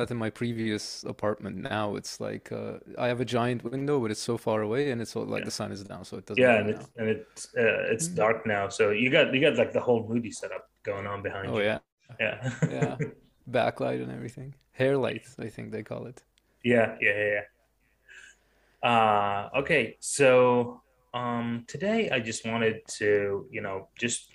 that in my previous apartment. Now it's like uh, I have a giant window, but it's so far away, and it's all, like Yeah. the sun is down, so it doesn't Yeah, and it's and it's uh, it's Mm. dark now, so you got you got like the whole movie setup going on behind Oh you. yeah, Yeah. yeah, backlight and everything, hair light, I think they call it. Yeah, yeah, yeah, yeah. Uh, okay, so um, today I just wanted to, you know, just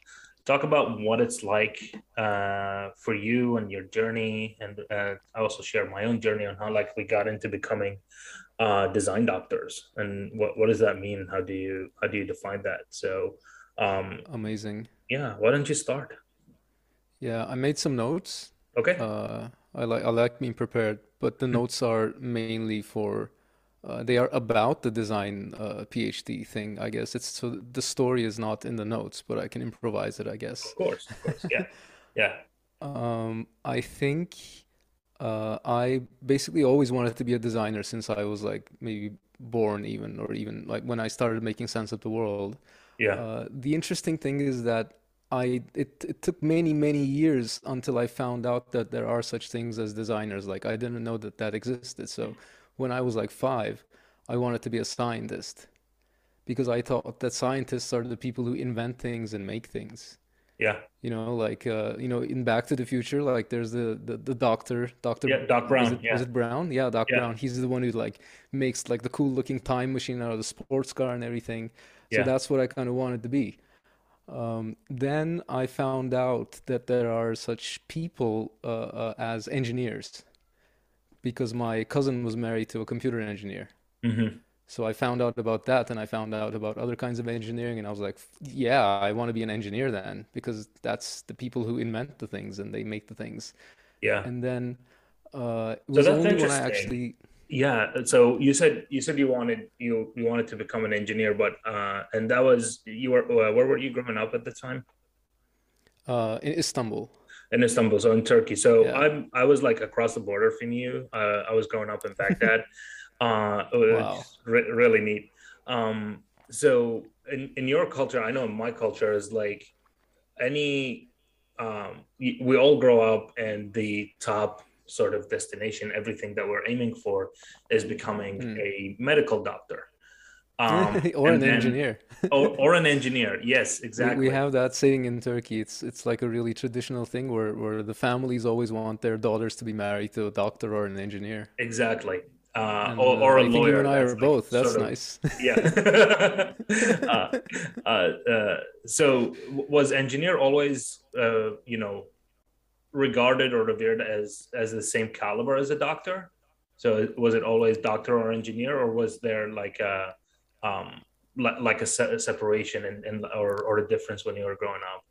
talk about what it's like uh, for you and your journey, and uh, I also share my own journey on how like we got into becoming uh, design doctors, and what what does that mean? How do you how do you define that? So, um, Amazing. yeah, why don't you start? Yeah, I made some notes. Okay. Uh, I like I like being prepared, but the notes are mainly for uh, they are about the design uh, PhD thing, I guess. It's so the story is not in the notes, but I can improvise it, I guess. Of course, of course, yeah, yeah, Um, I think uh, I basically always wanted to be a designer since I was like maybe born even, or even like when I started making sense of the world. yeah, Uh, the interesting thing is that I it, it took many many years until I found out that there are such things as designers. Like I didn't know that that existed. So when I was like five, I wanted to be a scientist because I thought that scientists are the people who invent things and make things. yeah, You know, like uh, you know, in Back to the Future, like there's the the, the doctor, Doctor, yeah. Doc is Brown, it was yeah, it Brown? Yeah, Doc yeah, Brown. He's the one who like makes like the cool looking time machine out of the sports car and everything. So yeah, that's what I kind of wanted to be. Um, then I found out that there are such people uh, uh, as engineers because my cousin was married to a computer engineer. hmm So I found out about that and I found out about other kinds of engineering and I was like, yeah, I want to be an engineer then because that's the people who invent the things and they make the things. yeah. And then uh, it So was that's only when I actually, Yeah, so you said you said you wanted you you wanted to become an engineer, but uh, and that was you were uh, where were you growing up at the time? uh, in Istanbul. In Istanbul, so in Turkey. So Yeah. I'm I was like across the border from you. Uh, I was growing up in Baghdad. uh, Wow. re- really neat. Um, so in in your culture, I know in my culture is like any um, we all grow up and the top sort of destination, everything that we're aiming for is becoming Hmm. a medical doctor. Um, Or an then, engineer. or, or an engineer. Yes, exactly. we have that saying in Turkey. It's it's like a really traditional thing where, where the families always want their daughters to be married to a doctor or an engineer. Exactly. Uh, And or, uh, or a I think you and I are like both. That's sort of, nice. yeah. uh, uh, uh, so was engineer always, uh, you know, regarded or revered as as the same caliber as a doctor? So was it always doctor or engineer, or was there like a um, like, like a, se- a separation and, and or or a difference when you were growing up?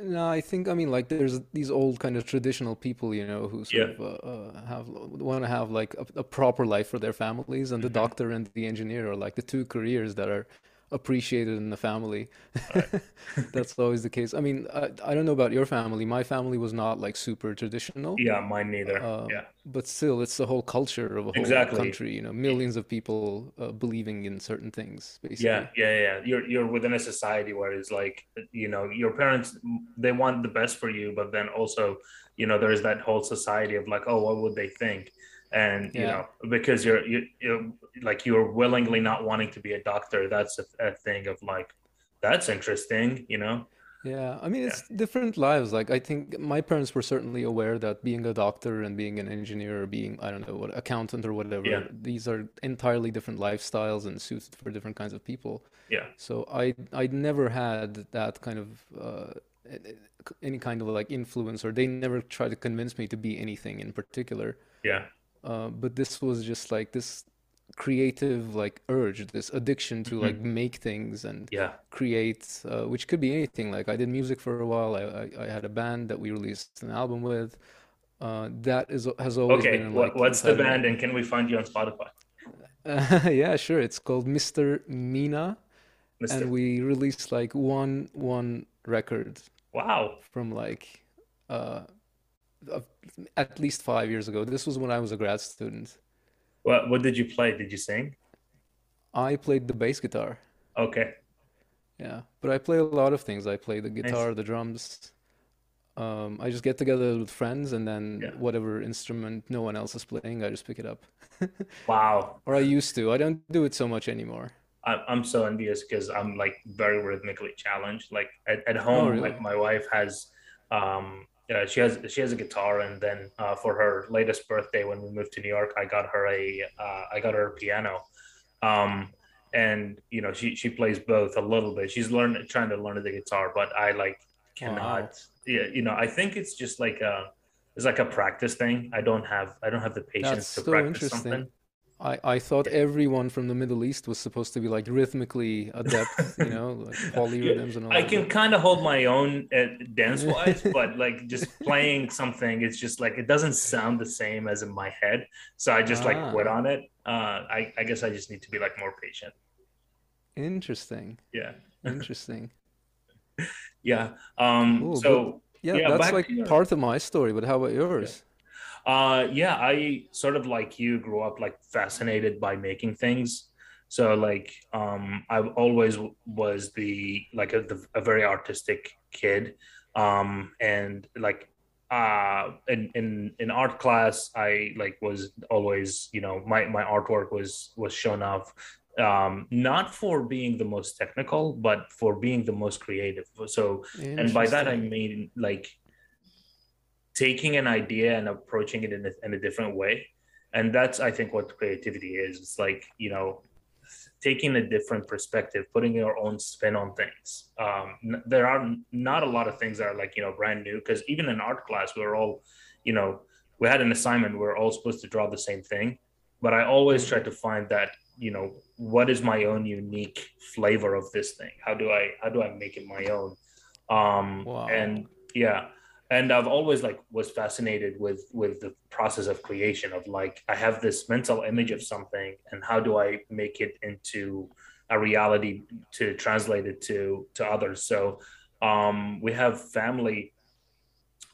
No, I think I mean like there's these old kind of traditional people, you know, who sort Yeah. of uh, uh, have want to have like a, a proper life for their families, and the hmm doctor and the engineer are like the two careers that are appreciated in the family. Right. That's always the case. I mean, I, I don't know about your family. My family was not like super traditional. Yeah, mine neither. Um, Yeah, but still, it's the whole culture of a whole exactly. country, you know, millions of people uh, believing in certain things, basically. Yeah, yeah, yeah. You're you're within a society where it's like, you know, your parents they want the best for you, but then also, you know, there's that whole society of like, oh, what would they think? And you know, because you're you you're like you're willingly not wanting to be a doctor, that's a, a thing of like, that's interesting, you know? Yeah, I mean, Yeah, it's different lives. Like, I think my parents were certainly aware that being a doctor and being an engineer or being, I don't know, what accountant or yeah, whatever, these are entirely different lifestyles and suited for different kinds of people. yeah, So I I never had that kind of uh, any kind of like influence, or they never tried to convince me to be anything in particular. yeah, Uh, but this was just like this creative like urge, this addiction to like hmm make things and yeah. create, uh, which could be anything. Like I did music for a while. I, I, I had a band that we released an album with. Uh, that is has always been Okay, in, like what's the band, and can we find you on Spotify, Uh, yeah, sure. It's called Mr. Mina, and we released like one one record Wow, from like uh, at least five years ago. This was when I was a grad student. What what did you play? Did you sing? I played the bass guitar. Okay, Yeah, but I play a lot of things. I play the nice. guitar, the drums. Um, I just get together with friends and then Yeah. whatever instrument no one else is playing, I just pick it up. Wow. Or I used to. I don't do it so much anymore. I'm so envious because I'm like very rhythmically challenged. Like at, at Oh, home, like my wife has, um, yeah, she has she has a guitar, and then uh, for her latest birthday when we moved to New York, I got her a uh, I got her a piano, um, and you know she she plays both a little bit. She's learning trying to learn the guitar, but I like Wow. cannot. Yeah, you know, I think it's just like a it's like a practice thing. I don't have I don't have the That's patience to so practice something. Interesting. I, I thought everyone from the Middle East was supposed to be like rhythmically adept, you know, like Yeah, polyrhythms and all I that. can kind of hold my own uh, dance wise, but like just playing something, it's just like it doesn't sound the same as in my head. So I just like quit ah, on it. Uh, I, I guess I just need to be like more patient. interesting. Yeah. Interesting. Yeah. Um, Cool. But so yeah, yeah, that's like part of my story, but how about yeah. Uh, yeah, I sort of like you grew up like fascinated by making things. So like, um, I've always was the like a, the, a very artistic kid. Um, and like, uh, in, in, in art class, I like was always, you know, my, my artwork was, was shown off. Um, not for being the most technical, but for being the most creative. So, and by that I mean like taking an idea and approaching it in a, in a different way. And that's i think what creativity is. It's like you know taking a different perspective putting your own spin on things. Um, n- there are n- not a lot of things that are like you know brand new because even in art class we are all you know we had an assignment we we're all supposed to draw the same thing. But i always try to find that you know what is my own unique flavor of this thing? How do i how do i make it my own? Um Wow. and yeah and i've always like was fascinated with with the process of creation of like i have this mental image of something and how do i make it into a reality to translate it to to others. So um we have family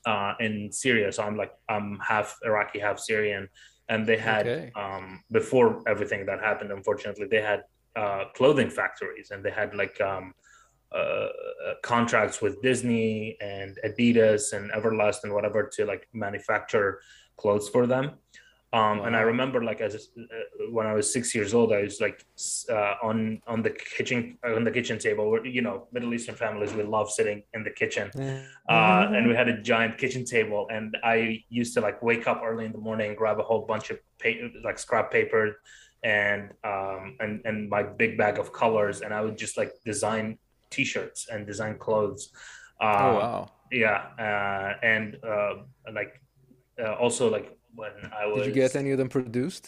uh in syria. So i'm like i'm half iraqi half syrian. And they had Okay. um before everything that happened unfortunately they had uh clothing factories and they had like um uh, contracts with Disney and Adidas and Everlast and whatever to like manufacture clothes for them. Um, and I remember like as uh, when I was six years old, I was like uh, on on the kitchen on the kitchen table. Where, you know, Middle Eastern families we love sitting in the kitchen, uh, and we had a giant kitchen table. And I used to like wake up early in the morning, grab a whole bunch of like scrap paper, and um, and and my big bag of colors, and I would just like design t-shirts and design clothes. Oh Um, wow. yeah, uh, and uh, like uh, also like when I was. Did you get any of them produced?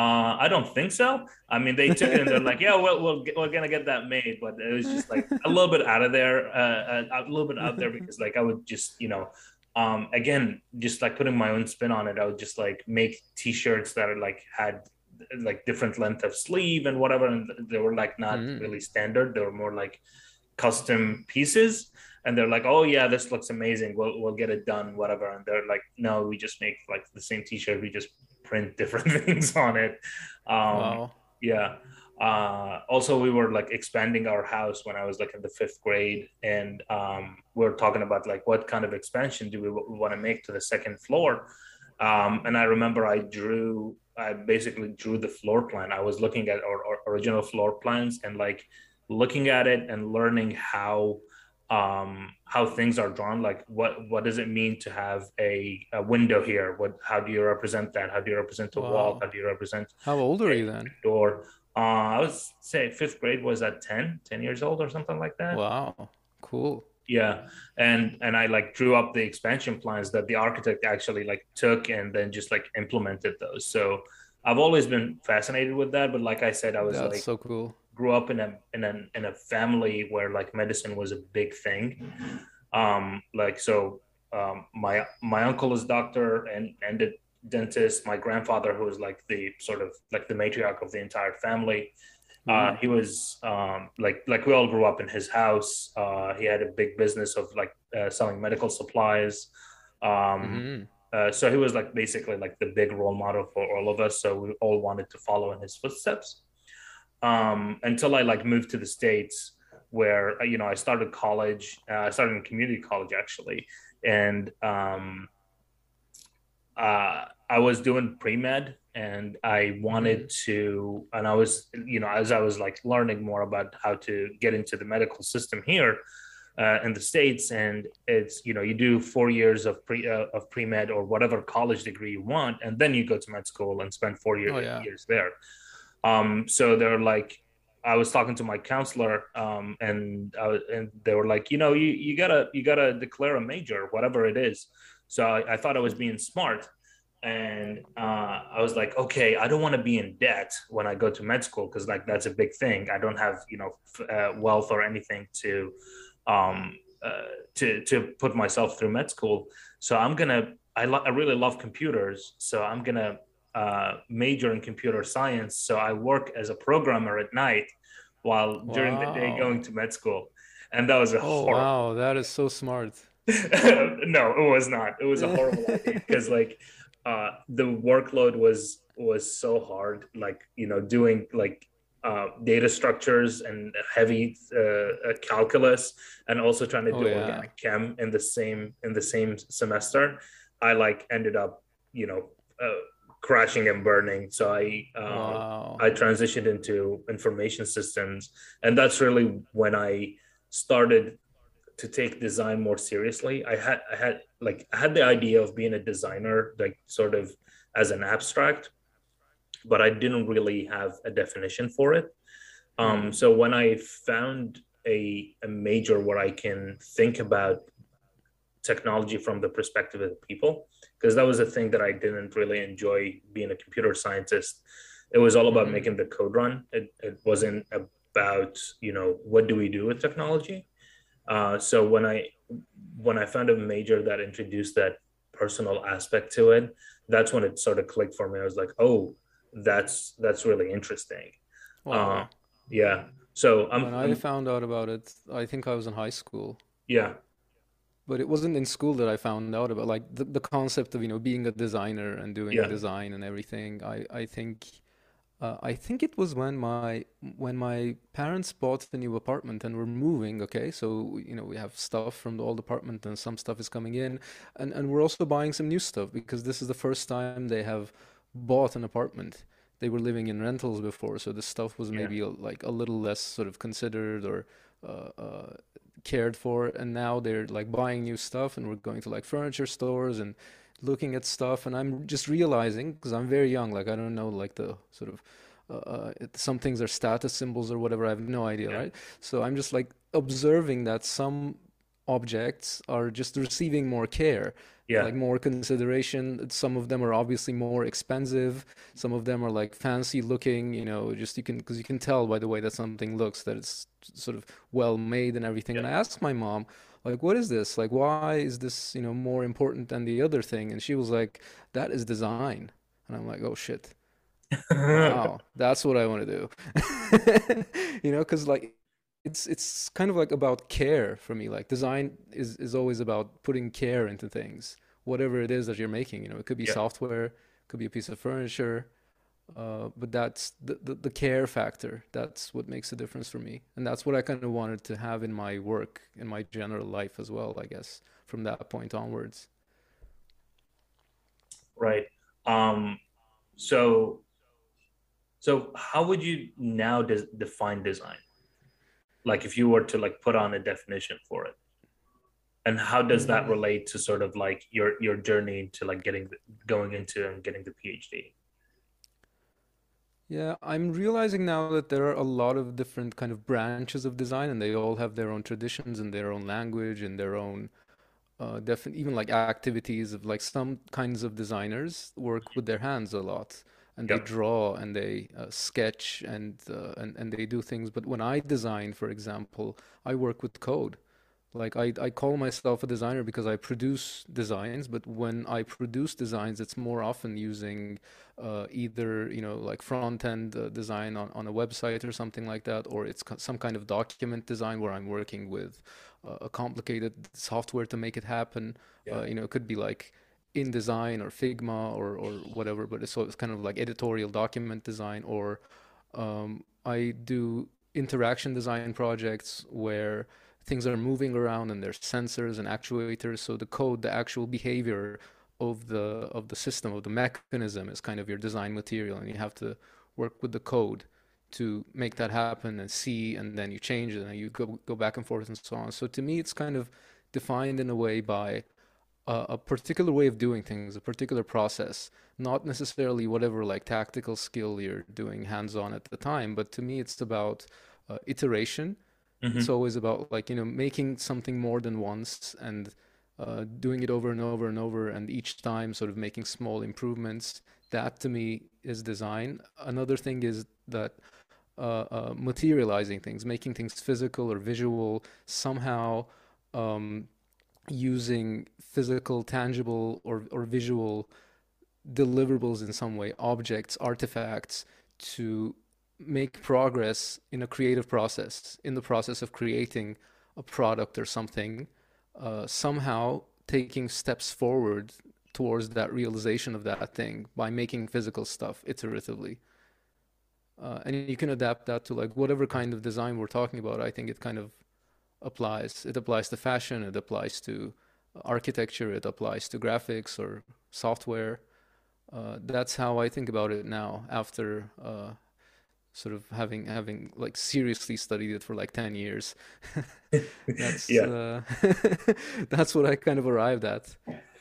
uh, I don't think so. I mean, they took it and they're like, "Yeah, well, we'll get, we're gonna get that made," but it was just like a little bit out of there, uh, a, a little bit out there because like I would just, you know, um, again, just like putting my own spin on it. I would just like make T-shirts that are like had like different length of sleeve and whatever, and they were like not Mm. really standard. They were more like custom pieces. And they're like, "Oh yeah, this looks amazing. We'll we'll get it done, whatever." And they're like, "No, we just make like the same T-shirt. We just print different things on it." Um, Wow. yeah. Uh, also, we were like expanding our house when I was like in the fifth grade, and um, we are talking about like what kind of expansion do we w- want to make to the second floor. Um, and I remember I drew, I basically drew the floor plan. I was looking at our, our original floor plans and like looking at it and learning how um how things are drawn like what what does it mean to have a, a window here what how do you represent that how do you represent a wall how do you represent How old are you then? door. Uh, I would say fifth grade was at 10, 10 years old or something like that. Wow. Cool. Yeah. And and I like drew up the expansion plans that the architect actually like took and then just like implemented those. So I've always been fascinated with that. But like I said, I was That's like so cool. Grew up in a in a in a family where like medicine was a big thing. Um, like so um my my uncle is doctor and and a dentist. My grandfather, who was like the sort of like the matriarch of the entire family, uh, Mm. he was um, like like we all grew up in his house. Uh, he had a big business of like uh, selling medical supplies. Um, hmm uh, so he was like basically like the big role model for all of us. So we all wanted to follow in his footsteps. Um, until I like moved to the states, where uh, you know I started college. Uh, I started in community college actually, and um, uh, I was doing pre med, and I wanted mm-hmm. to, and I was you know as I was like learning more about how to get into the medical system here. Uh, in the states, and it's you know you do four years of pre uh, of pre med or whatever college degree you want, and then you go to med school and spend four years, oh, yeah. years there. Um, so they're like, I was talking to my counselor, um, and and they were like, you know, you you gotta you gotta declare a major, whatever it is. So I, I thought I was being smart, and uh, I was like, okay, I don't want to be in debt when I go to med school because like that's a big thing. I don't have you know uh, wealth or anything to um, uh, to to put myself through med school. So I'm gonna I, lo- I really love computers, so I'm gonna uh, major in computer science. So I work as a programmer at night while wow. during the day going to med school. And that was a oh, horrible... wow, that is so smart. no, it was not. It was a horrible idea because like uh, the workload was was so hard. Like you know, doing like uh, data structures and heavy uh, uh calculus, and also trying to oh, do yeah. organic chem in the same in the same semester. I like ended up, you know, uh, crashing and burning. So I uh, wow. I transitioned into information systems, and that's really when I started to take design more seriously. I had I had like I had the idea of being a designer, like sort of as an abstract, but I didn't really have a definition for it. Um, hmm. so when I found a, a major where I can think about technology from the perspective of the people, because that was a thing that I didn't really enjoy being a computer scientist. It was all about mm-hmm. making the code run. It, it wasn't about you know what do we do with technology. Uh, so when I when I found a major that introduced that personal aspect to it, that's when it sort of clicked for me. I was like, oh, that's that's really interesting. Wow. Uh, yeah. So um, when I I'm, found out about it, I think I was in high school. Yeah but it wasn't in school that I found out about like the, the concept of you know being a designer and doing yeah. design and everything. I I think uh, I think it was when my when my parents bought the new apartment and we're moving. Okay, so you know we have stuff from the old apartment and some stuff is coming in, and and we're also buying some new stuff because this is the first time they have bought an apartment. They were living in rentals before, so the stuff was maybe yeah. like a little less sort of considered or uh, uh, cared for and now they're like buying new stuff and we're going to like furniture stores and looking at stuff and i'm just realizing because i'm very young like i don't know like the sort of uh, uh some things are status symbols or whatever i have no idea yeah. right so i'm just like observing that some objects are just receiving more care yeah. like more consideration. Some of them are obviously more expensive. Some of them are like fancy looking you know just you can because you can tell by the way that something looks that it's sort of well made and everything. Yeah. and i asked my mom like what is this? Like why is this you know more important than the other thing? And she was like that is design. And i'm like oh shit. Wow. That's what i want to do. You know because like it's it's kind of like about care for me. Like design is is always about putting care into things whatever it is that you're making you know? It could be yeah. software could be a piece of furniture uh, but that's the, the, the care factor. That's what makes a difference for me. And that's what i kind of wanted to have in my work in my general life as well i guess from that point onwards. Right. Um so so how would you now de- define design like if you were to like put on a definition for it? And how does that mm. relate to sort of like your your journey to like getting going into and getting the phd yeah i'm realizing now that there are a lot of different kind of branches of design and they all have their own traditions and their own language and their own uh, definitely even like activities of like some kinds of designers work with their hands a lot and yep. they draw and they uh, sketch and, uh, and and they do things. But when I design, for example, I work with code. Like I, I call myself a designer because I produce designs, but when I produce designs, it's more often using uh, either you know like front end uh, design on, on a website or something like that, or it's some kind of document design where I'm working with uh, a complicated software to make it happen. Yeah. Uh, you know, it could be like InDesign or Figma or, or whatever, but it's, so it's kind of like editorial document design or um, I do interaction design projects where things are moving around and there's sensors and actuators. So the code, the actual behavior of the of the system of the mechanism is kind of your design material, and you have to work with the code to make that happen and see, and then you change it and you go go back and forth and so on. So to me, it's kind of defined in a way by a, a particular way of doing things, a particular process, not necessarily whatever like tactical skill you're doing hands on at the time, but to me, it's about uh, iteration. Mm-hmm. It's always about like you know making something more than once and uh, doing it over and over and over, and each time sort of making small improvements. That to me is design. Another thing is that uh, uh, materializing things, making things physical or visual, somehow um, using physical, tangible, or, or visual deliverables in some way, objects, artifacts, to make progress in a creative process, in the process of creating a product or something, uh, somehow taking steps forward towards that realization of that thing by making physical stuff iteratively. Uh, and you can adapt that to like whatever kind of design we're talking about. I think it kind of applies. It applies to fashion. It applies to architecture. It applies to graphics or software. Uh, that's how I think about it now. After uh, sort of having having like seriously studied it for like ten years, that's yeah. Uh, that's what I kind of arrived at.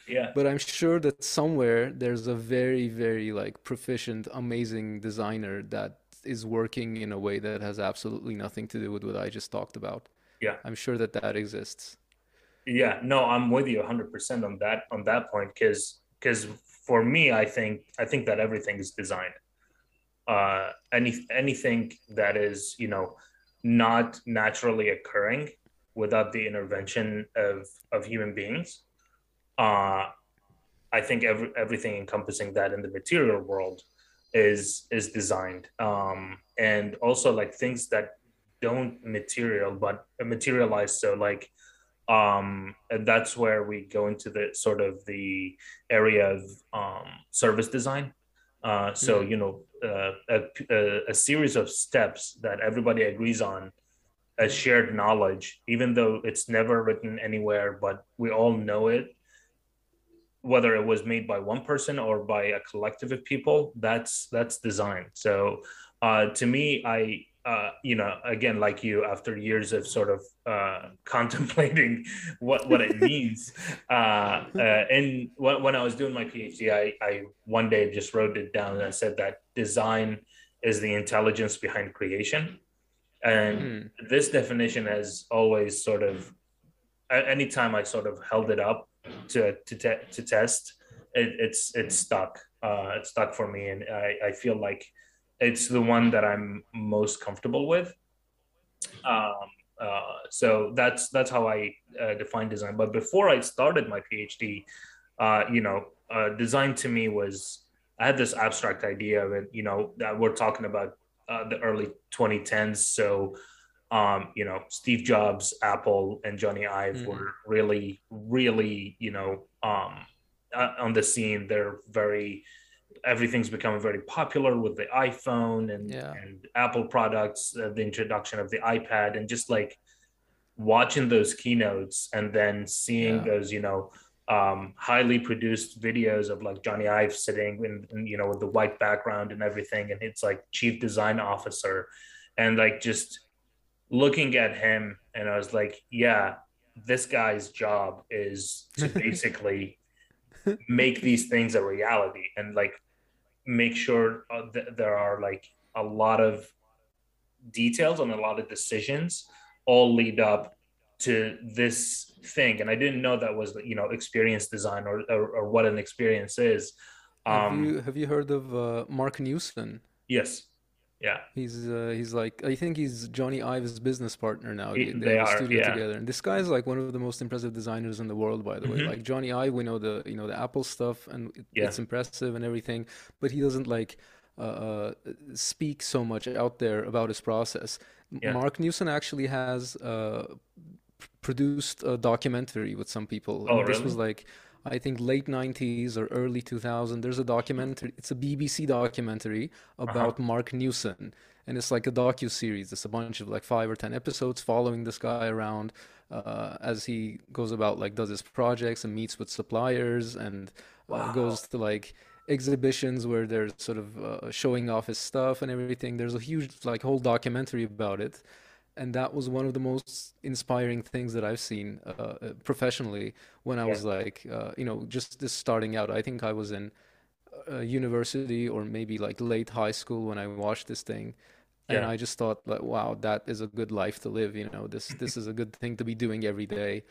Yeah. But I'm sure that somewhere there's a very very like proficient, amazing designer that is working in a way that has absolutely nothing to do with what I just talked about. Yeah. I'm sure that that exists. Yeah, no, I'm with you 100% on that on that point cuz cuz for me I think I think that everything is designed. Uh any anything that is, you know, not naturally occurring without the intervention of of human beings. Uh I think every, everything encompassing that in the material world is is designed um and also like things that don't material but materialize. So like um and that's where we go into the sort of the area of um service design. Uh so mm-hmm. you know uh, a, a series of steps that everybody agrees on as shared knowledge even though it's never written anywhere but we all know it. Whether it was made by one person or by a collective of people that's that's design. So uh, to me i uh, you know again like you after years of sort of uh, contemplating what what it means uh, uh, and when, when i was doing my phd I, I one day just wrote it down and i said that design is the intelligence behind creation and mm. this definition has always sort of anytime i sort of held it up to to, te- to test, it, it's it's stuck. Uh, it's stuck for me, and I, I feel like it's the one that I'm most comfortable with. Um, uh, so that's that's how I uh, define design. But before I started my PhD, uh, you know, uh, design to me was I had this abstract idea of it. You know, that we're talking about uh, the early 2010s, so um, you know, Steve Jobs, Apple, and Jony Ive mm-hmm. were really, really, you know, um, uh, on the scene. They're very, everything's becoming very popular with the iPhone and, yeah. and Apple products, uh, the introduction of the iPad, and just like watching those keynotes and then seeing yeah. those, you know, um, highly produced videos of like Jony Ive sitting in, in, you know, with the white background and everything. And it's like chief design officer and like just looking at him and I was like, yeah, this guy's job is to basically make these things a reality and like make sure uh, that there are like a lot of details and a lot of decisions all lead up to this thing. And i didn't know that was you know experience design or, or, or what an experience is. Um, have you have you heard of uh, Marc Newson yes yeah. He's uh, he's like I think he's Jony Ive's business partner now. He, they, they have a studio yeah. together. And this guy's like one of the most impressive designers in the world, by the mm-hmm. way. Like Jony Ive, we know the you know the Apple stuff and it, yeah. it's impressive and everything, but he doesn't like uh, uh, speak so much out there about his process. Yeah. Marc Newson actually has uh, produced a documentary with some people. Oh, this really? was like I think late 90s or early 2000. There's a documentary, it's a BBC documentary Uh-huh. about Marc Newson. And it's like a docu-series. It's a bunch of like five or 10 episodes following this guy around uh, as he goes about like does his projects and meets with suppliers and uh, goes to like exhibitions where they're sort of uh, showing off his stuff and everything. There's a huge like whole documentary about it and that was one of the most inspiring things that I've seen uh, uh, professionally when I Yeah. was like, uh, you know, just this starting out. I think I was in uh, university or maybe like late high school when I watched this thing, and I just thought like, wow, that is a good life to live. You know, this this is a good thing to be doing every day.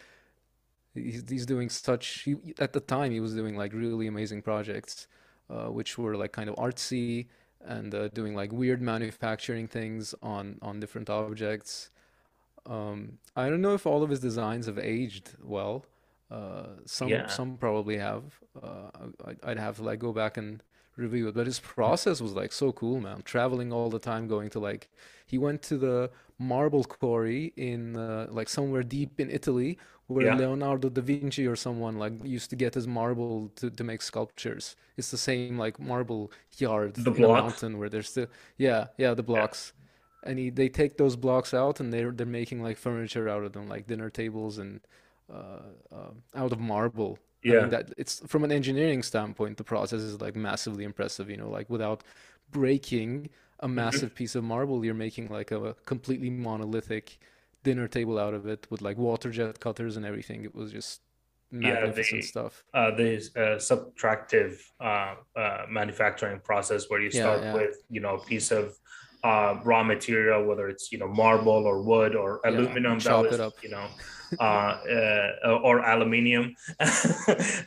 He's, he's doing such, he, at the time, he was doing like really amazing projects, uh, which were like kind of artsy and uh, doing like weird manufacturing things on on different objects. Um, I don't know if all of his designs have aged well. Uh, some Yeah. some probably have. Uh, I, I'd have to like go back and review it. But his process was like so cool, man. Traveling all the time, going to like he went to the marble quarry in uh, like somewhere deep in Italy where Yeah. Leonardo da Vinci or someone like used to get his marble to, to make sculptures. It's the same like marble yard The in a mountain where there's still yeah, yeah, the Yeah. blocks and he, they take those blocks out and they're they're making like furniture out of them, like dinner tables and uh, uh, out of marble. I mean Yeah. that it's from an engineering standpoint, the process is like massively impressive, you know, like without breaking a Mhm. massive piece of marble, you're making like a completely monolithic dinner table out of it with like water jet cutters and everything. It was just Yeah. magnificent The stuff. uh, the uh, subtractive uh, uh, manufacturing process where you start yeah, with you know a piece of uh, raw material, whether it's you know marble or wood or yeah. aluminum that Chop was it up. you know uh, uh, or aluminium, as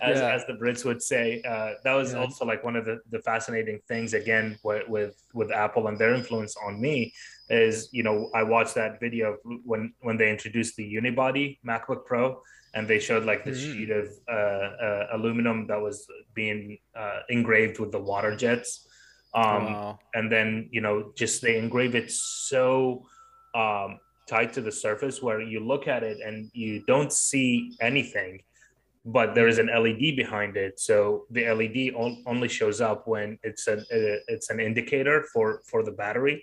Yeah, as the Brits would say. Uh, that was yeah. also like one of the, the fascinating things again with, with with Apple and their influence on me is you know I watched that video when when they introduced the unibody MacBook Pro and they showed like this sheet Mm. of uh, uh, aluminum that was being uh, engraved with the water jets. Um, Wow. and then you know just they engrave it so um, tight to the surface where you look at it and you don't see anything but there is an led behind it so the led on- only shows up when it's an uh, it's an indicator for for the battery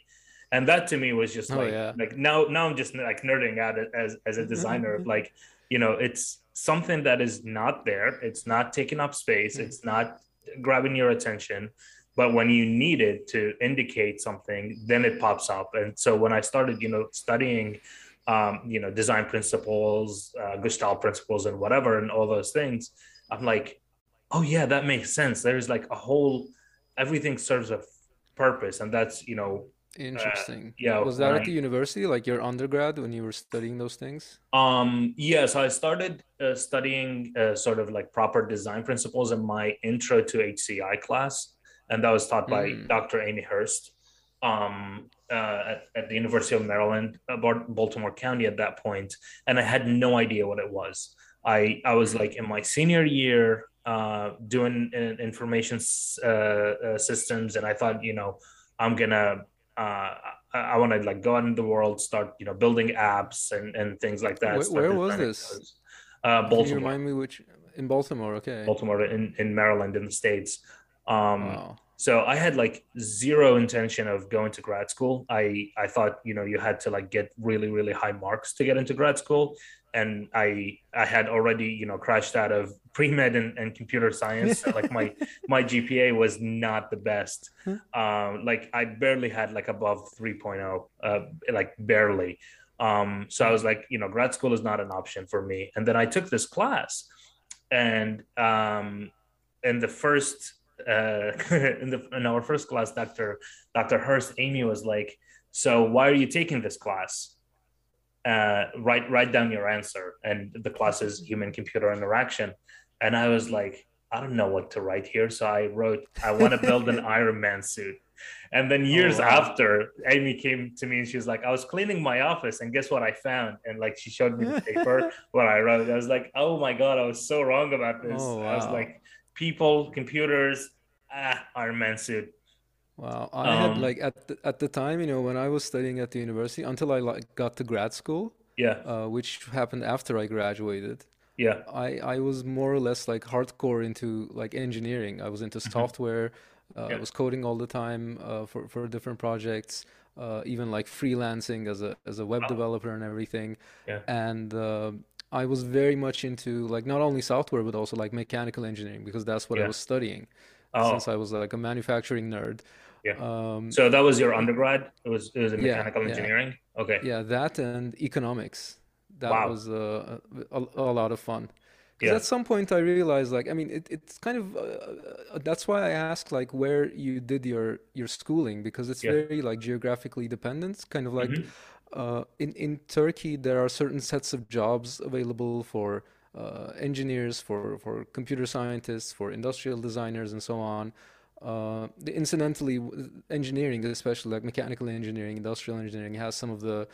and that to me was just Oh like yeah. like now now i'm just like nerding out as as a designer of like you know it's something that is not there. It's not taking up space. Mm. it's not grabbing your attention. But when you need it to indicate something then it pops up. And so when i started you know studying um, you know design principles uh, gestalt principles and whatever and all those things i'm like oh yeah that makes sense. There's like a whole everything serves a purpose. And that's you know uh, Interesting. yeah Was that i at the university, like your undergrad when you were studying those things? Um, yeah, so I started uh, studying uh, sort of like proper design principles in my intro to HCI class, and that was taught by Mm. Dr. Amy Hurst um, uh, at, at the University of Maryland, uh, Baltimore County at that point, and I had no idea what it was. I I was like in my senior year uh, doing uh, information uh, uh, systems, and I thought, you know, I'm gonna uh, I, I want to like go out in the world, start you know building apps and and things like that. Where, where was this? Uh, Can you Baltimore, remind me which in Baltimore? Okay. Baltimore in in Maryland in the states. Um, Wow. so I had like zero intention of going to grad school. I I thought you know you had to like get really really high marks to get into grad school, and I I had already you know crashed out of pre med and, and computer science. So like my my GPA was not the best. Um, like I barely had like above 3.0, uh, like barely. Um, so I was like, you know, grad school is not an option for me. And then I took this class, and um, in the first uh, in the in our first class, Dr. Dr. Hurst, Amy was like, "So why are you taking this class? Uh, write write down your answer." And the class is human computer interaction, and I was like, "I don't know what to write here," so I wrote, "I want to build an Iron Man suit." And then Oh years wow. after, Amy came to me and she was like, I was cleaning my office and guess what I found? And like she showed me the paper what I wrote. I was like, oh my God, I was so wrong about this. Oh I was like, people, computers, ah, Iron Man suit. Wow. I had Um, like at the, at the time, you know, when I was studying at the university until I like got to grad school, yeah, uh, which happened after I graduated. Yeah. I I was more or less like hardcore into like engineering. I was into hmm software. Uh, I was coding all the time uh, for for different projects, uh, even like freelancing as a as a web Oh, developer and everything. yeah. And uh, I was very much into like not only software but also like mechanical engineering because that's what I was studying since Oh, I was like a manufacturing nerd. yeah. Um, So that was your undergrad? It was it was in mechanical yeah. engineering? Okay. Yeah, that and economics. That Wow. was uh, a, a, a lot of fun. Because Yeah. at some point I realized, like, I mean, it, it's kind of uh, uh, that's why I asked, like, where you did your your schooling because it's Yeah. very like geographically dependent. Kind of like hmm uh, in in Turkey, there are certain sets of jobs available for uh, engineers, for for computer scientists, for industrial designers, and so on. Uh, incidentally, engineering, especially like mechanical engineering, industrial engineering, has some of the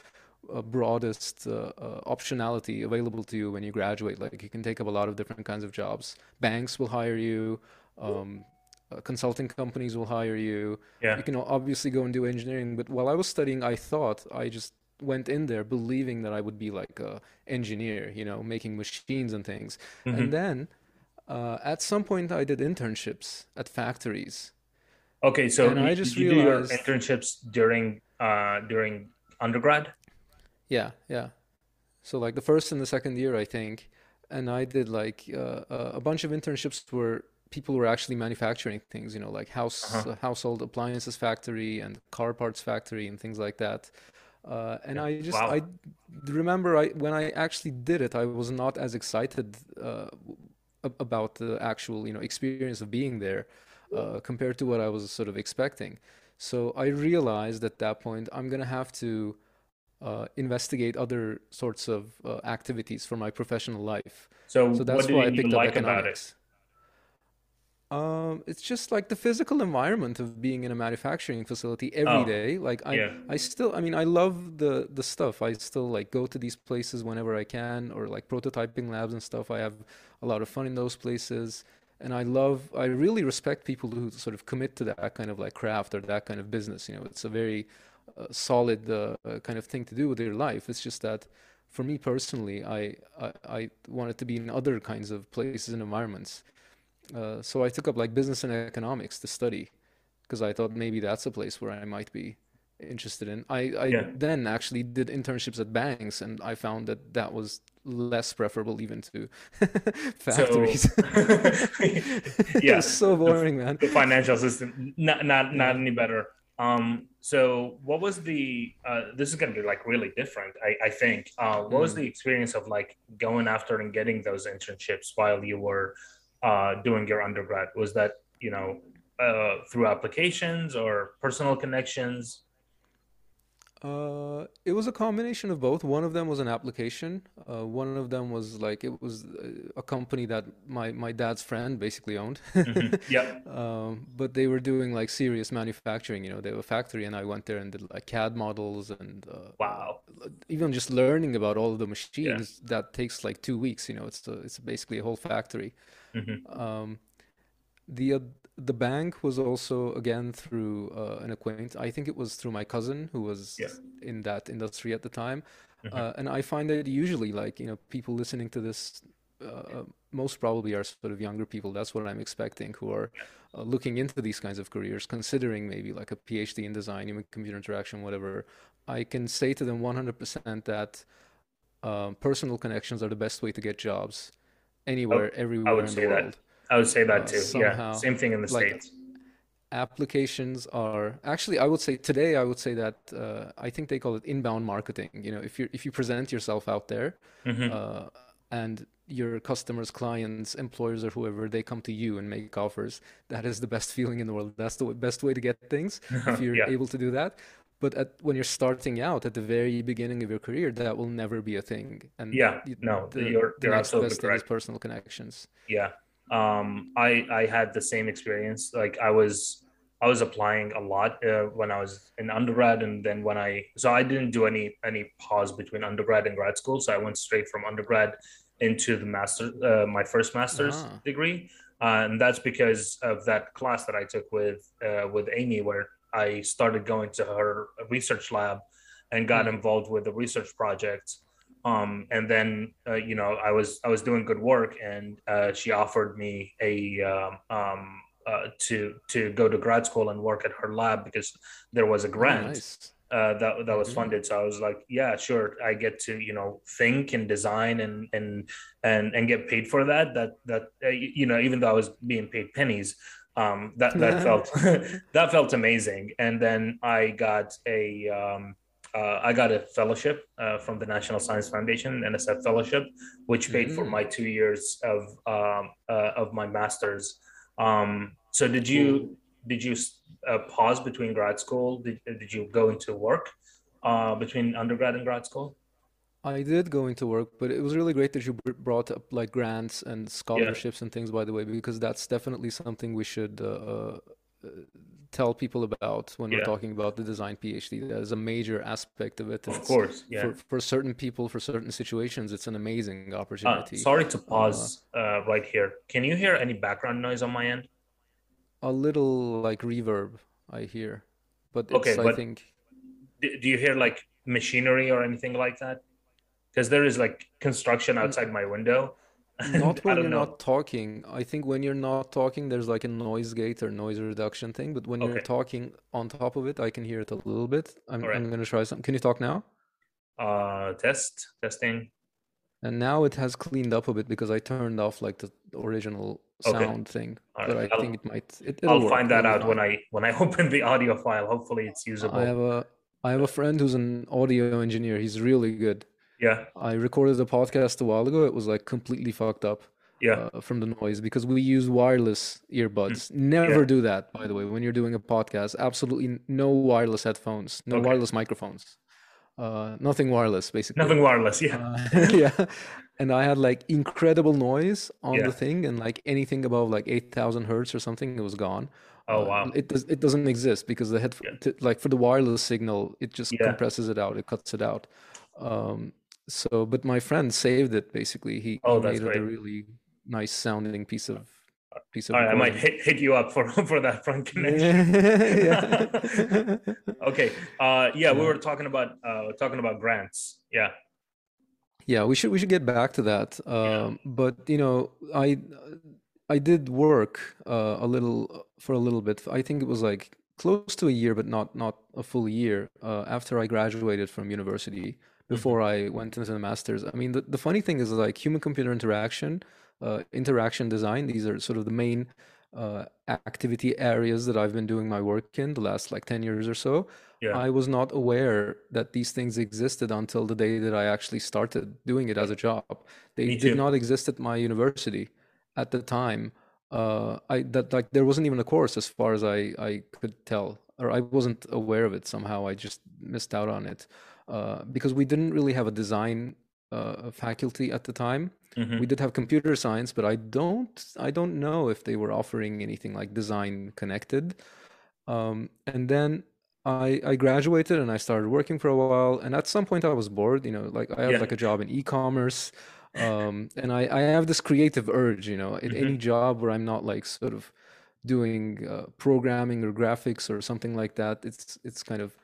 broadest uh, uh, optionality available to you when you graduate. Like you can take up a lot of different kinds of jobs. Banks will hire you. Um, uh, consulting companies will hire you. Yeah. You can obviously go and do engineering. But while I was studying, I thought I just went in there believing that I would be like a engineer, you know, making machines and things. And hmm then uh, at some point, I did internships at factories, Okay, so and you, I just you do your internships during uh during undergrad? Yeah, yeah. So like the first and the second year, I think, and I did like uh, uh, a bunch of internships where people were actually manufacturing things, you know, like house Uh-huh. uh, household appliances factory and car parts factory and things like that. Uh, and Yeah. I just I remember I when I actually did it, I was not as excited uh, about the actual, you know, experience of being there uh, compared to what I was sort of expecting. So I realized at that point I'm gonna have to uh, investigate other sorts of uh, activities for my professional life. So So what that's why I picked up like it? economics. Um, it's just like the physical environment of being in a manufacturing facility every Oh, day. Like I, yeah. I still, I mean, I love the the stuff. I still like go to these places whenever I can, or like prototyping labs and stuff. I have a lot of fun in those places, and I love, I really respect people who sort of commit to that kind of like craft or that kind of business. You know, it's a very solid uh, kind of thing to do with your life. It's just that for me personally, I, I I wanted to be in other kinds of places and environments. Uh, so I took up like business and economics to study because I thought maybe that's a place where I might be interested in. I, I Yeah. then actually did internships at banks and I found that that was less preferable even to So factories. It yeah, was so the, boring, man. the financial system not not not Yeah. any better. Um, so what was the uh this is gonna be like really different, I, I think. Uh what was Mm. the experience of like going after and getting those internships while you were uh doing your undergrad? Was that, you know, uh through applications or personal connections? Uh, it was a combination of both. One of them was an application. Uh, one of them was like it was uh, a company that my my dad's friend basically owned. hmm Yeah. Um, but they were doing like serious manufacturing, you know, they were a factory, and I went there and did like CAD models and uh, Wow. even just learning about all of the Yeah. machines that takes like two weeks, you know, it's it's basically a whole factory. hmm Um, the the bank was also again through uh, an acquaintance. I think it was through my cousin who Yeah. was in that industry at the time. hmm Uh, and I find that usually, like, you know, people listening to this uh, most probably are sort of younger people. That's what I'm expecting, who are uh, looking into these kinds of careers, considering maybe like a PhD in design, human computer interaction, whatever. I can say to them 100% that um, personal connections are the best way to get jobs anywhere, everywhere in the world. that. I would say that uh, too. Yeah. Same thing in the like States. applications are actually i would say today i would say that uh, i think they call it inbound marketing you know if you if you present yourself out there hmm uh, and your customers clients employers or whoever they come to you and make offers that is the best feeling in the world that's the w- best way to get things if you're Yeah. able to do that but at, when you're starting out at the very beginning of your career that will never be a thing and Yeah. No, the you're the you're next absolutely best thing is personal connections Yeah. Um, I I had the same experience. Like I was I was applying a lot uh, when I was in undergrad, and then when I so I didn't do any any pause between undergrad and grad school. So I went straight from undergrad into the master uh, my first master's ah degree, uh, and that's because of that class that I took with uh, with Amy, where I started going to her research lab and got mm, involved with the research project Um, and then uh, you know I was I was doing good work, and uh, she offered me a um, um, uh, to to go to grad school and work at her lab because there was a Oh, grant nice. uh, that that was hmm funded. So I was like, yeah, sure, I get to you know think and design and and and and get paid for that. That that uh, you know even though I was being paid pennies, um, that that felt that felt amazing. And then I got a um, uh, I got a fellowship uh, from the National Science Foundation, NSF fellowship, which paid for Mm, my two years of um, uh, of my master's. Um, so did you did you uh, pause between grad school? Did, did you go into work uh, between undergrad and grad school? I did go into work, but it was really great that you brought up like grants and Yeah, scholarships and things, by the way, because that's definitely something we should uh, tell people about when we're talking about the design PhD. That is a major aspect of it, of it's course. Yeah. for for certain people, for certain situations, it's an amazing Uh, opportunity. sorry to Uh, pause uh, right here. Can you hear any background noise on my end? a little like reverb, I hear, but Okay, it's, I think, do, you hear like machinery or anything like that? Because there is like construction outside my window, not when you're know. not talking. I think when you're not talking, there's like a noise gate or noise reduction thing, but when you're talking on top of it, I can hear it a little bit. I'm right. I'm gonna try some. Can you talk now? Uh, test, testing. And now it has cleaned up a bit because I turned off like the original Okay, sound thing, all but right. I think I'll it might it, it'll I'll work. find that out when. I when I open the audio file. Hopefully, it's usable I have a I have a friend who's an audio engineer. He's really good. Yeah, I recorded a podcast a while ago. It was like completely fucked up yeah, uh, from the noise because we use wireless mm, earbuds. yeah. Never do that, by the way, when you're doing a podcast. Absolutely no wireless headphones, no Okay, wireless microphones, uh, nothing wireless, basically. nothing wireless. Yeah, Uh, yeah, and I had like incredible noise on the thing, and like anything above like 8,000 hertz or something, it was gone. Oh Uh, wow. it does it doesn't exist because the head Yeah, t like for the wireless signal, it just yeah. compresses it out, it cuts it out. Um, so, but my friend saved it basically. He Oh, made it a really nice sounding piece of piece of All right, I might hit hit you up for for that front connection. Yeah, yeah, Okay. Uh, yeah, we were talking about uh talking about grants. Yeah, Yeah, we should we should get back to that. yeah. Um, but you know, I I did work uh, a little for a little bit. I think it was like close to a year, but not not a full year uh, after I graduated from university. Hmm Before I went into the master's. I mean, the, the funny thing is like human-computer interaction, uh, interaction design. These are sort of the main uh, activity areas that I've been doing my work in the last like 10 years or so. Yeah, I was not aware that these things existed until the day that I actually started doing it as a job. They did not exist at my university at the time. Uh, I that like there wasn't even a course as far as I I could tell, or I wasn't aware of it somehow. I just missed out on it uh, because we didn't really have a design uh, faculty at the time. We hmm did have computer science, but I don't I don't know if they were offering anything like design connected. Um, and then I I graduated and I started working for a while. And at some point I was bored, you know, like I had Yeah. like a job in e-commerce. Um, and I, I have this creative urge, you know, in any hmm job where I'm not like sort of doing uh, programming or graphics or something like that. It's it's kind of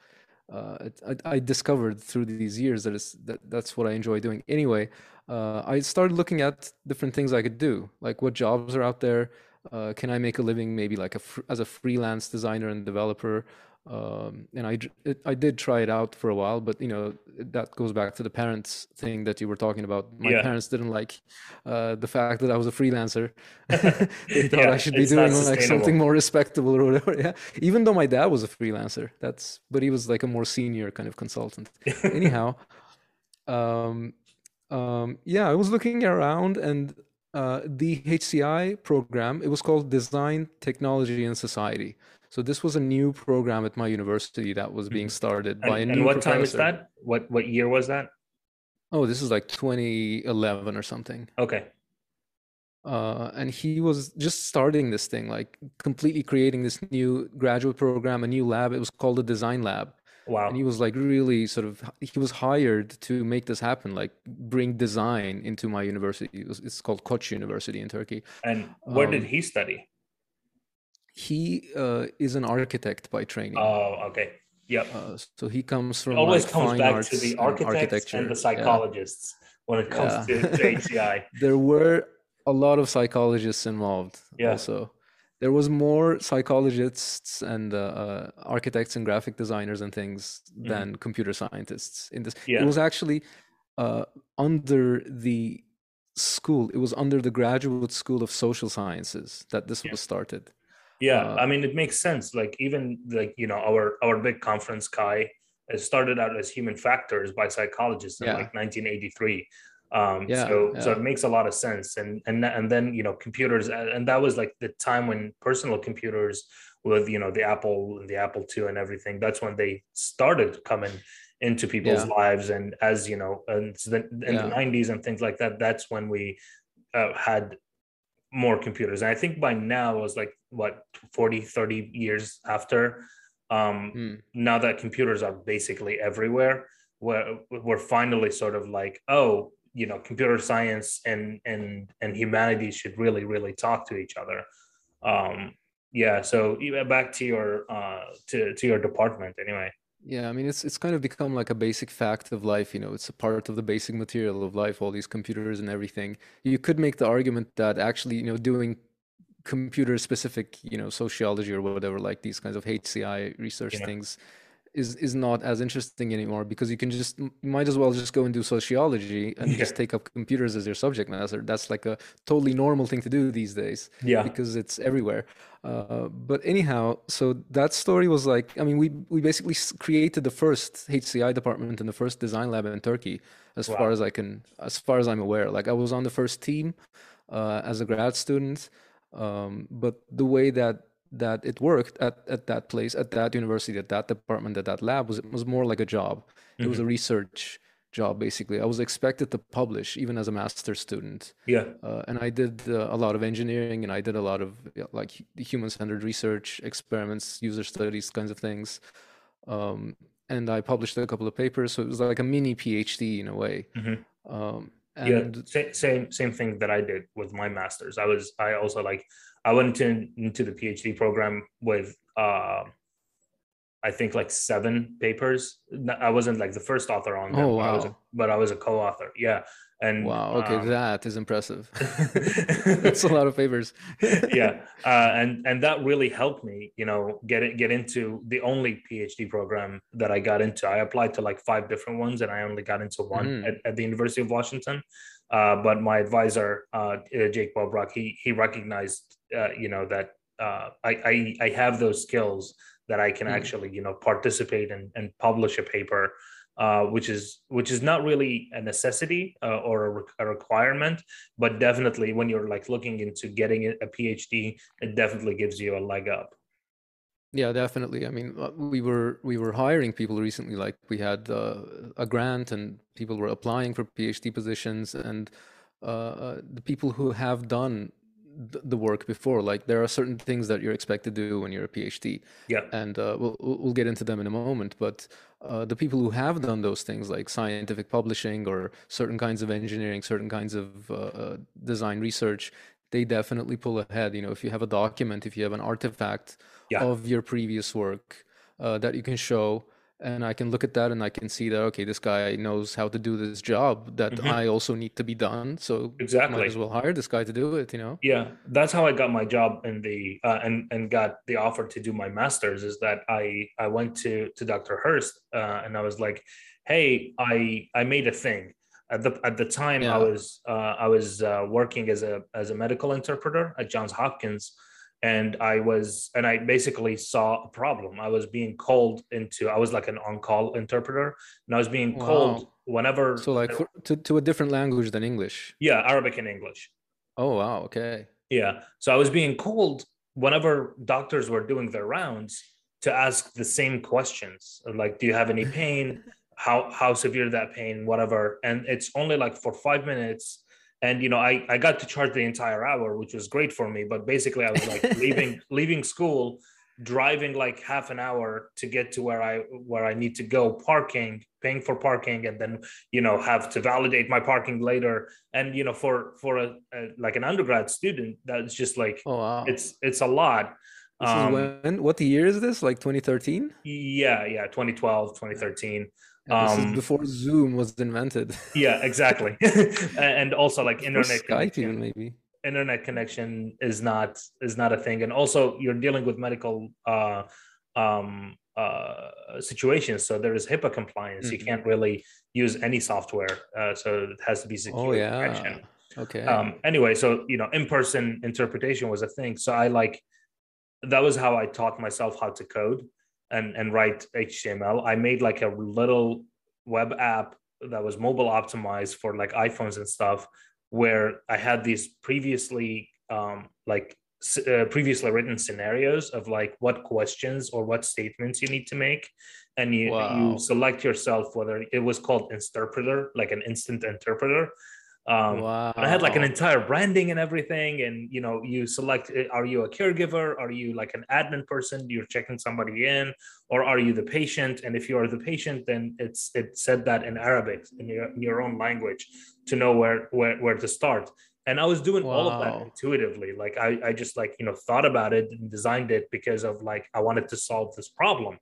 uh, I, I discovered through these years that it's that that's what I enjoy doing. Anyway, uh, I started looking at different things I could do, like what jobs are out there. Uh, can I make a living maybe like a fr as a freelance designer and developer? Um, and I, it, I did try it out for a while, but you know, that goes back to the parents thing that you were talking about. My Yeah. parents didn't like uh, the fact that I was a freelancer. They thought I should be doing like something more respectable or whatever. Yeah. Even though my dad was a freelancer, that's, but he was like a more senior kind of consultant. Anyhow, um, um, yeah, I was looking around and uh, the HCI program, it was called Design, Technology, and Society. So this was a new program at my university that was being Mhm. started by And a and new what time is that? What what year was that? Oh, this is like 2011 or something. Okay. Uh, and he was just starting this thing, like completely creating this new graduate program, a new lab. It was called the Design Lab. Wow. And he was like really sort of, he was hired to make this happen, like bring design into my university. It was, it's called Koç University in Turkey. And where did Um, he study? He uh, is an architect by training. Oh, okay. Yep. Uh, so he comes from It always like comes back to the and architects architecture. and the Yeah. psychologists when it comes Yeah. to, to HCI. There were a lot of psychologists involved Yeah. also. There was more psychologists and uh, uh, architects and graphic designers and things than computer scientists in this. Yeah. It Mm-hmm. Was actually uh, under the school, it was under the Graduate School of Social Sciences that this Yeah. was started. Yeah, Uh, I mean it makes sense. Like even like you know our our big conference CHI started out as human factors by psychologists in Yeah. like 1983. Um, Yeah, so so it makes a lot of sense. And and and then you know computers and that was like the time when personal computers with you know the Apple and the Apple II and everything. That's when they started coming into people's Yeah. lives. And as you know, and so then in the 90s and things like that, that's when we uh, had more computers and i think by now it was like what 40 30 years after um Hmm. now that computers are basically everywhere we're, we're finally sort of like oh you know computer science and and and humanity should really really talk to each other um yeah so back to your uh to to your department anyway Yeah, I mean it's it's kind of become like a basic fact of life, you know, it's a part of the basic material of life, all these computers and everything. You could make the argument that actually, you know, doing computer specific, you know, sociology or whatever, like these kinds of HCI research Yeah. things is is not as interesting anymore because you can just might as well just go and do sociology and Yeah. just take up computers as your subject matter. That's like a totally normal thing to do these days yeah because it's everywhere. Uh, but anyhow, so that story was like, I mean, we we basically created the first HCI department and the first design lab in Turkey, as far as I can, as far as I'm aware. Like I was on the first team uh, as a grad student, um, but the way that that it worked at, at that place, at that university, at that department, at that lab was it was more like a job. It was a research job basically. I was expected to publish even as a master's student yeah uh, and I did uh, a lot of engineering and I did a lot of yeah, like human-centered research, experiments, user studies, kinds of things. Um, and I published a couple of papers, so it was like a mini PhD in a way. Mhm. Um, and sa- same same thing that i did with my masters. I was i also like i went in, into the phd program with uh i think like seven papers I wasn't like the first author on them Oh, but, I was a, but i was a co-author yeah and wow, okay, um, that is impressive. That's a lot of papers. yeah uh, and and that really helped me you know get it get into the only phd program that i got into i applied to like five different ones and i only got into one Mhm. at, at the university of washington uh, but my advisor uh, uh, jake Wobbrock, he he recognized uh, you know that uh, I, I i have those skills that i can Mhm. actually you know participate and, and publish a paper uh, which is which is not really a necessity uh, or a, re- a requirement, but definitely when you're like looking into getting a PhD, it definitely gives you a leg up. Yeah, definitely. I mean, uh, we were we were hiring people recently. Like we had uh, a grant, and people were applying for PhD positions, and uh, uh, the people who have done the work before, like there are certain things that you're expected to do when you're a PhD, Yeah, and uh, we'll we'll get into them in a moment. But uh, the people who have done those things, like scientific publishing or certain kinds of engineering, certain kinds of uh, uh, design research, they definitely pull ahead. You know, if you have a document, if you have an artifact Yeah. of your previous work uh, that you can show, and I can look at that and I can see that okay, this guy knows how to do this job that Mhm. I also need to be done. So Exactly. might as well hire this guy to do it. You know. yeah. That's how I got my job in the uh, and and got the offer to do my master's. Is that I I went to to Dr. Hurst uh, and I was like, hey, I I made a thing. At the at the time, I was uh, I was uh, working as a as a medical interpreter at Johns Hopkins, and I was and I basically saw a problem. I was being called into I was like an on call interpreter, and I was being called Wow. whenever. So like for, to to a different language than English. yeah, Arabic and English. Oh wow. Okay. Yeah. So I was being called whenever doctors were doing their rounds to ask the same questions like, do you have any pain? How how severe that pain? Whatever. And it's only like for five minutes. And you know, I, I got to charge the entire hour, which was great for me. But basically I was like leaving leaving school, driving like half an hour to get to where I where I need to go, parking, paying for parking, and then you know have to validate my parking later. And you know, for for a, a like an undergrad student, that's just like Oh wow. it's it's a lot This is Um, when, what year is this? Like 2013? yeah, yeah, 2012, 2013. Yeah, this is Um, before Zoom was invented. yeah, exactly. And also like internet Skype even connection. maybe. internet connection is not is not a thing and also you're dealing with medical uh um uh situations so there is HIPAA compliance you Mhm. can't really use any software uh, so it has to be secure Oh secure yeah. connection Okay. um anyway so you know in-person interpretation was a thing so i like that was how i taught myself how to code and and write html i made like a little web app that was mobile optimized for like iphones and stuff where i had these previously um like uh, previously written scenarios of like what questions or what statements you need to make. And you you select yourself whether it was called interpreter like an instant interpreter um and I had like an entire branding and everything. And you know, you select uh, are you a caregiver? Are you like an admin person? You're checking somebody in, or are you the patient? And if you are the patient, then it's it said that in Arabic in your, in your own language to know where where where to start. And I was doing all of that intuitively. Like I, I just like you know thought about it and designed it because of like I wanted to solve this problem.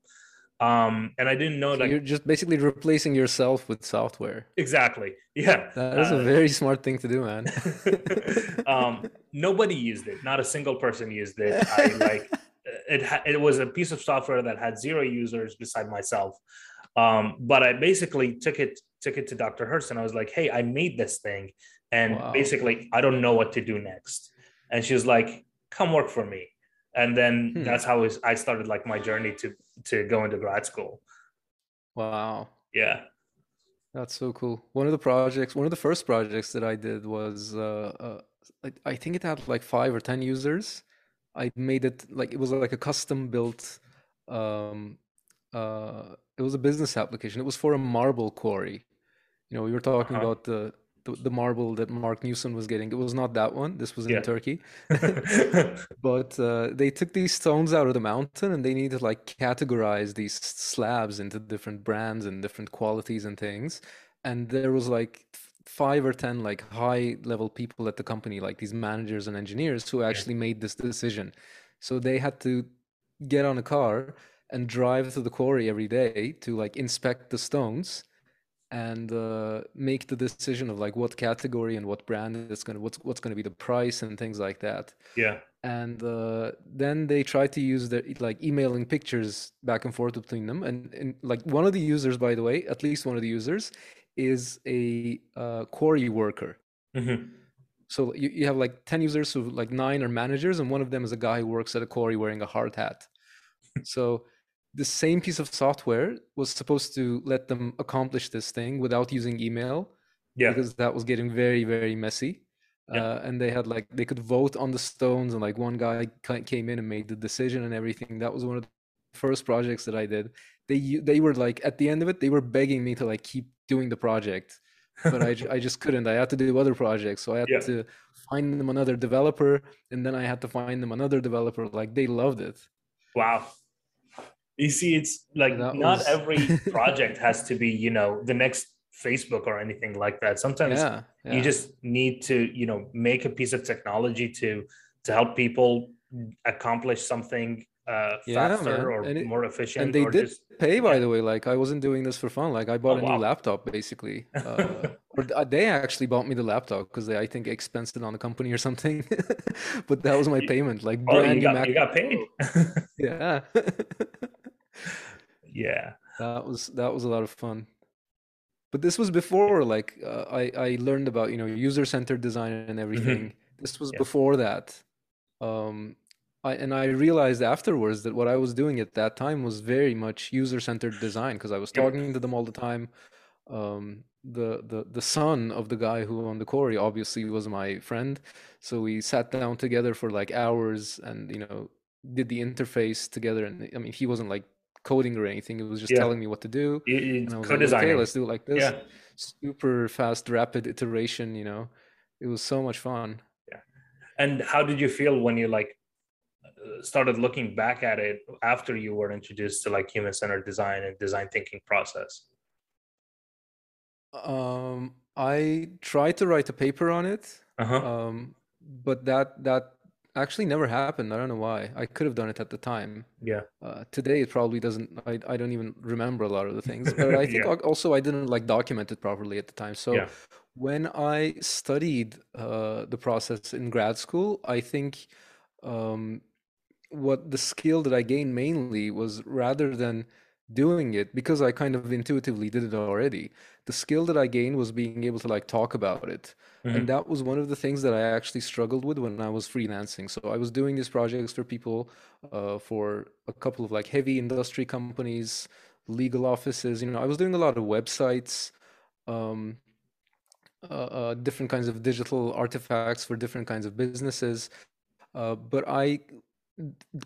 Um, and I didn't know So like you're just basically replacing yourself with software. exactly. Yeah. That is a Uh, very smart thing to do, man. um, nobody used it. Not a single person used it. I like it. Ha- it was a piece of software that had zero users beside myself. Um, but I basically took it took it to Dr. Hurst and I was like, "Hey, I made this thing, and Wow. basically I don't know what to do next." And she was like, "Come work for me." And then Hmm. that's how I started like my journey to to go into grad school. Wow. Yeah. That's so cool. One of the projects, one of the first projects that I did was, uh, uh, I, think it had like five or ten users. I made it like it was like a custom built, um, uh, it was a business application. It was for a marble quarry. You know, we were talking Uh-huh. about the, the the marble that Marc Newson was getting. It was not that one. This was in Yeah. Turkey. But uh, they took these stones out of the mountain and they needed to like categorize these slabs into different brands and different qualities and things. And there was like five or ten like high level people at the company, like these managers and engineers who actually made this decision. So they had to get on a car and drive to the quarry every day to like inspect the stones and uh, make the decision of like what category and what brand is gonna what's what's gonna be the price and things like that yeah. and uh, then they try to use their like emailing pictures back and forth between them and, and like one of the users by the way at least one of the users is a uh, quarry worker Mhm. so you, you have like 10 users so like nine are managers and one of them is a guy who works at a quarry wearing a hard hat so the same piece of software was supposed to let them accomplish this thing without using email Yeah. because that was getting very very messy Yeah. uh, and they had like they could vote on the stones and like one guy came in and made the decision and everything that was one of the first projects that i did they they were like at the end of it they were begging me to like keep doing the project but I, I just couldn't i had to do other projects so i had Yeah. to find them another developer and then i had to find them another developer like they loved it Wow. You see, it's like that not was every project has to be, you know, the next Facebook or anything like that. Sometimes yeah you just need to, you know, make a piece of technology to to help people accomplish something uh yeah faster man or and it, more and efficient they or did just pay by yeah. the way. Like i wasn't doing this for fun. Like i bought Oh a new laptop basically. Uh or they actually bought me the laptop because they i think expensed it on the company or something but that was my payment like Oh, brand you new got you got paid. yeah Yeah. that was that was a lot of fun but this was before like uh, i i learned about you know user-centered design and hmm everything this was Yeah. before that um I, and I realized afterwards that what I was doing at that time was very much user-centered design because I was talking to them all the time. Um, the the the son of the guy who owned the quarry obviously was my friend, so we sat down together for like hours and you know did the interface together. And I mean, he wasn't like coding or anything; it was just Yeah. telling me what to do, You- you- and I was like, okay, let's do it like this. Yeah. Super fast, rapid iteration. You know, it was so much fun. Yeah. And how did you feel when you like uh, started looking back at it after you were introduced to like human centered design and design thinking process? Um, I tried to write a paper on it, Uh huh. um, but that that actually never happened. I don't know why. I could have done it at the time. Yeah. Uh, today it probably doesn't. I I don't even remember a lot of the things. But I think Yeah. also I didn't like document it properly at the time. So Yeah. when I studied uh, the process in grad school, I think um, what the skill that I gained mainly was rather than doing it because I kind of intuitively did it already. The skill that I gained was being able to like talk about it. And hmm that was one of the things that I actually struggled with when I was freelancing. So I was doing these projects for people, uh, for a couple of like heavy industry companies, legal offices. You know, I was doing a lot of websites, um, uh, uh, different kinds of digital artifacts for different kinds of businesses. Uh, but I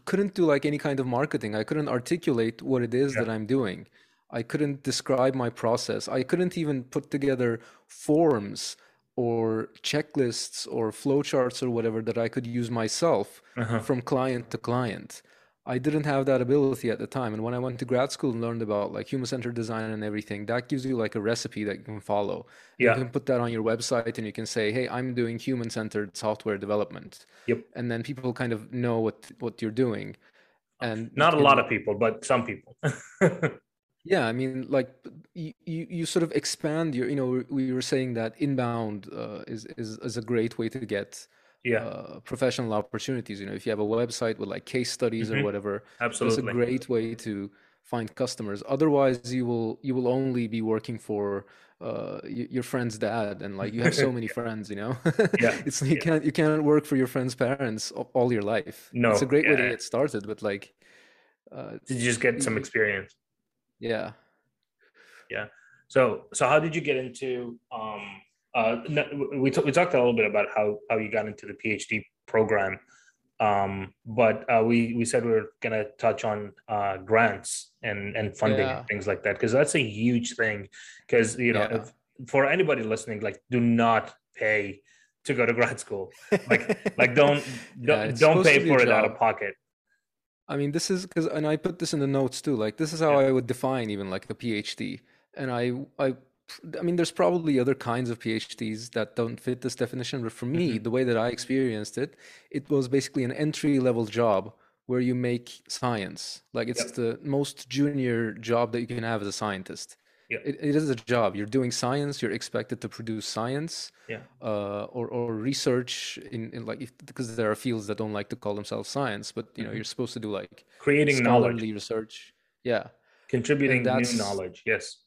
couldn't do like any kind of marketing. I couldn't articulate what it is Yeah. that I'm doing. I couldn't describe my process. I couldn't even put together forms or checklists or flowcharts or whatever that I could use myself Uh-huh. from client to client. I didn't have that ability at the time. And when I went to grad school and learned about like human-centered design and everything, that gives you like a recipe that you can follow. Yeah. you can put that on your website and you can say, "Hey, I'm doing human-centered software development." Yep. And then people kind of know what what you're doing. And Not a lot of people, but some people. yeah, I mean, like you, you, sort of expand your, you know, we we were saying that inbound uh, is, is is a great way to get Yeah. uh, professional opportunities. You know, if you have a website with like case studies or hmm whatever, it's a great way to find customers. Otherwise, you will you will only be working for uh, your friend's dad, and like you have so many friends, you know. Yeah. It's you Yeah. can't you can't work for your friend's parents all your life. No, It's a great way to get started, but like, uh, you just get some experience. yeah. Yeah. So so how did you get into um uh we t- we talked a little bit about how how you got into the PhD program. Um but uh we we said we were going to touch on uh grants and and funding and things like that because that's a huge thing because you know yeah. if for anybody listening like do not pay to go to grad school. Like like don't Yeah, don't, don't pay for it out of pocket. I mean, this is because, and I put this in the notes too. Like, this is how Yeah. I would define even like a PhD. And I, I, I mean, there's probably other kinds of PhDs that don't fit this definition, but for me, hmm the way that I experienced it, it was basically an entry level job where you make science. Like, it's Yep. the most junior job that you can have as a scientist. Yep. It, it is a job. You're doing science. You're expected to produce science, Yeah. uh, or or research in, in like if, because there are fields that don't like to call themselves science, but you know hmm you're supposed to do like Creating knowledge, research. Yeah, contributing new knowledge. Yes.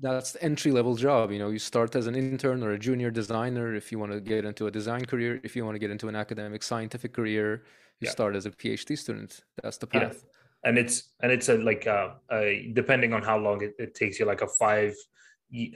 That's the entry level job. You know, you start as an intern or a junior designer if you want to get into a design career. If you want to get into an academic scientific career, you Yeah. start as a PhD student. That's the Yeah. path. and it's and it's a like uh a, depending on how long it, it takes you like a five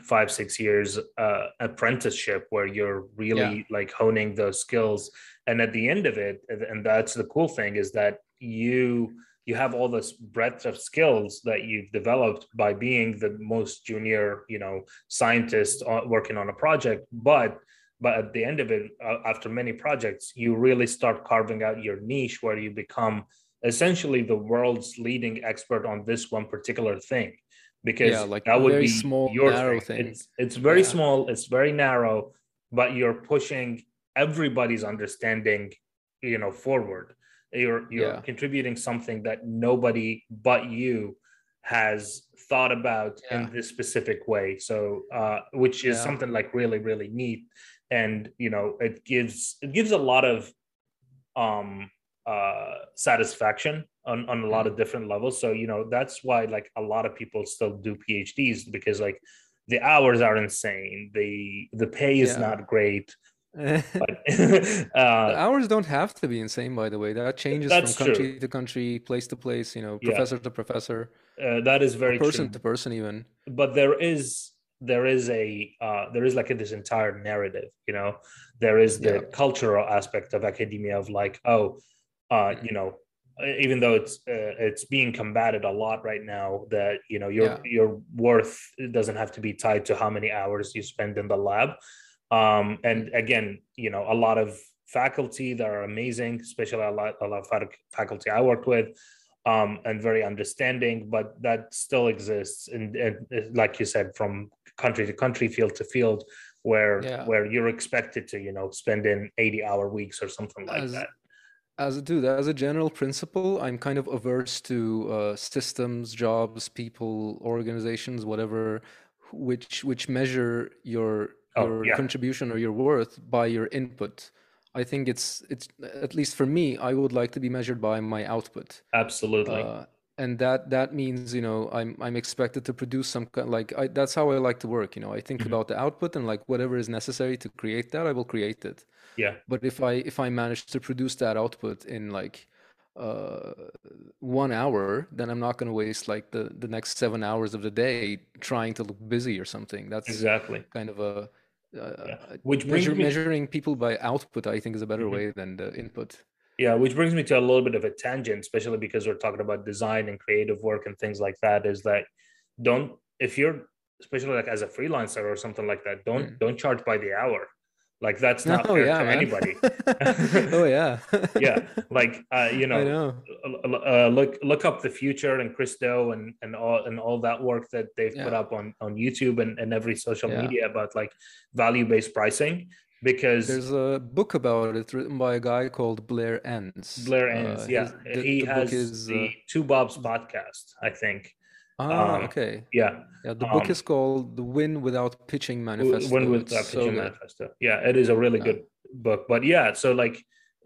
five six years uh apprenticeship where you're Yeah, really like honing those skills and at the end of it and that's the cool thing is that you you have all this breadth of skills that you've developed by being the most junior you know scientist working on a project. But but at the end of it uh, after many projects you really start carving out your niche where you become essentially the world's leading expert on this one particular thing. Because yeah, like that would be small, your narrow thing. thing. it's it's very Yeah, small it's very narrow but you're pushing everybody's understanding you know forward you're you're yeah, contributing something that nobody but you has thought about yeah, in this specific way. So uh which is yeah, something like really really neat. And you know it gives it gives a lot of um uh satisfaction on on a lot of mm, different levels. So you know that's why like a lot of people still do phds because like the hours are insane. The the pay is yeah. not great but uh hours don't have to be insane, by the way. That changes from that's true country to country, place to place, you know, yeah professor to professor, uh, that is very person true to person even. but there is there is a uh, there is like a, this entire narrative you know there is the Yeah. cultural aspect of academia of like oh uh you know even though it's uh, it's being combated a lot right now that you know your Yeah. your worth doesn't have to be tied to how many hours you spend in the lab um and again you know a lot of faculty that are amazing especially a lot a lot of faculty i worked with um and very understanding but that still exists and, and like you said from country to country field to field where Yeah. where you're expected to you know spend in 80 hour weeks or something like As that As a dude, as a general principle, I'm kind of averse to uh, systems, jobs, people, organizations, whatever, which which measure your Oh, your yeah, contribution or your worth by your input. I think it's it's at least for me, I would like to be measured by my output. absolutely. Uh, and that that means, you know, I'm I'm expected to produce some kind like I, that's how I like to work, you know. I think Mhm. about the output and like whatever is necessary to create that, I will create it. Yeah, But if I if I manage to produce that output in like uh one hour, then I'm not going to waste like the the next seven hours of the day trying to look busy or something. That's exactly. kind of a Yeah, uh, which measure me. measuring people by output, I think is a better Mhm. way than the input. Yeah, which brings me to a little bit of a tangent, especially because we're talking about design and creative work and things like that. Is that don't if you're especially like as a freelancer or something like that, don't Mm. don't charge by the hour. Like that's not Oh fair yeah, to man. anybody. Oh yeah. yeah, like uh, you know, know. uh, look look up the Futur and Chris Do and and all and all that work that they've put up on on YouTube and, and every social Yeah. media about like value based pricing because There's a book about it written by a guy called Blair Enns. Blair Uh, Enns, yeah, his the, he the has is the uh, Two Bobs podcast, I think. Ah Um, okay. yeah, Yeah, the book um, is called The Win Without Pitching Manifesto. with It's uh, so Pitching. Manifesto. Yeah, it is a really Yeah. good book. But yeah, so like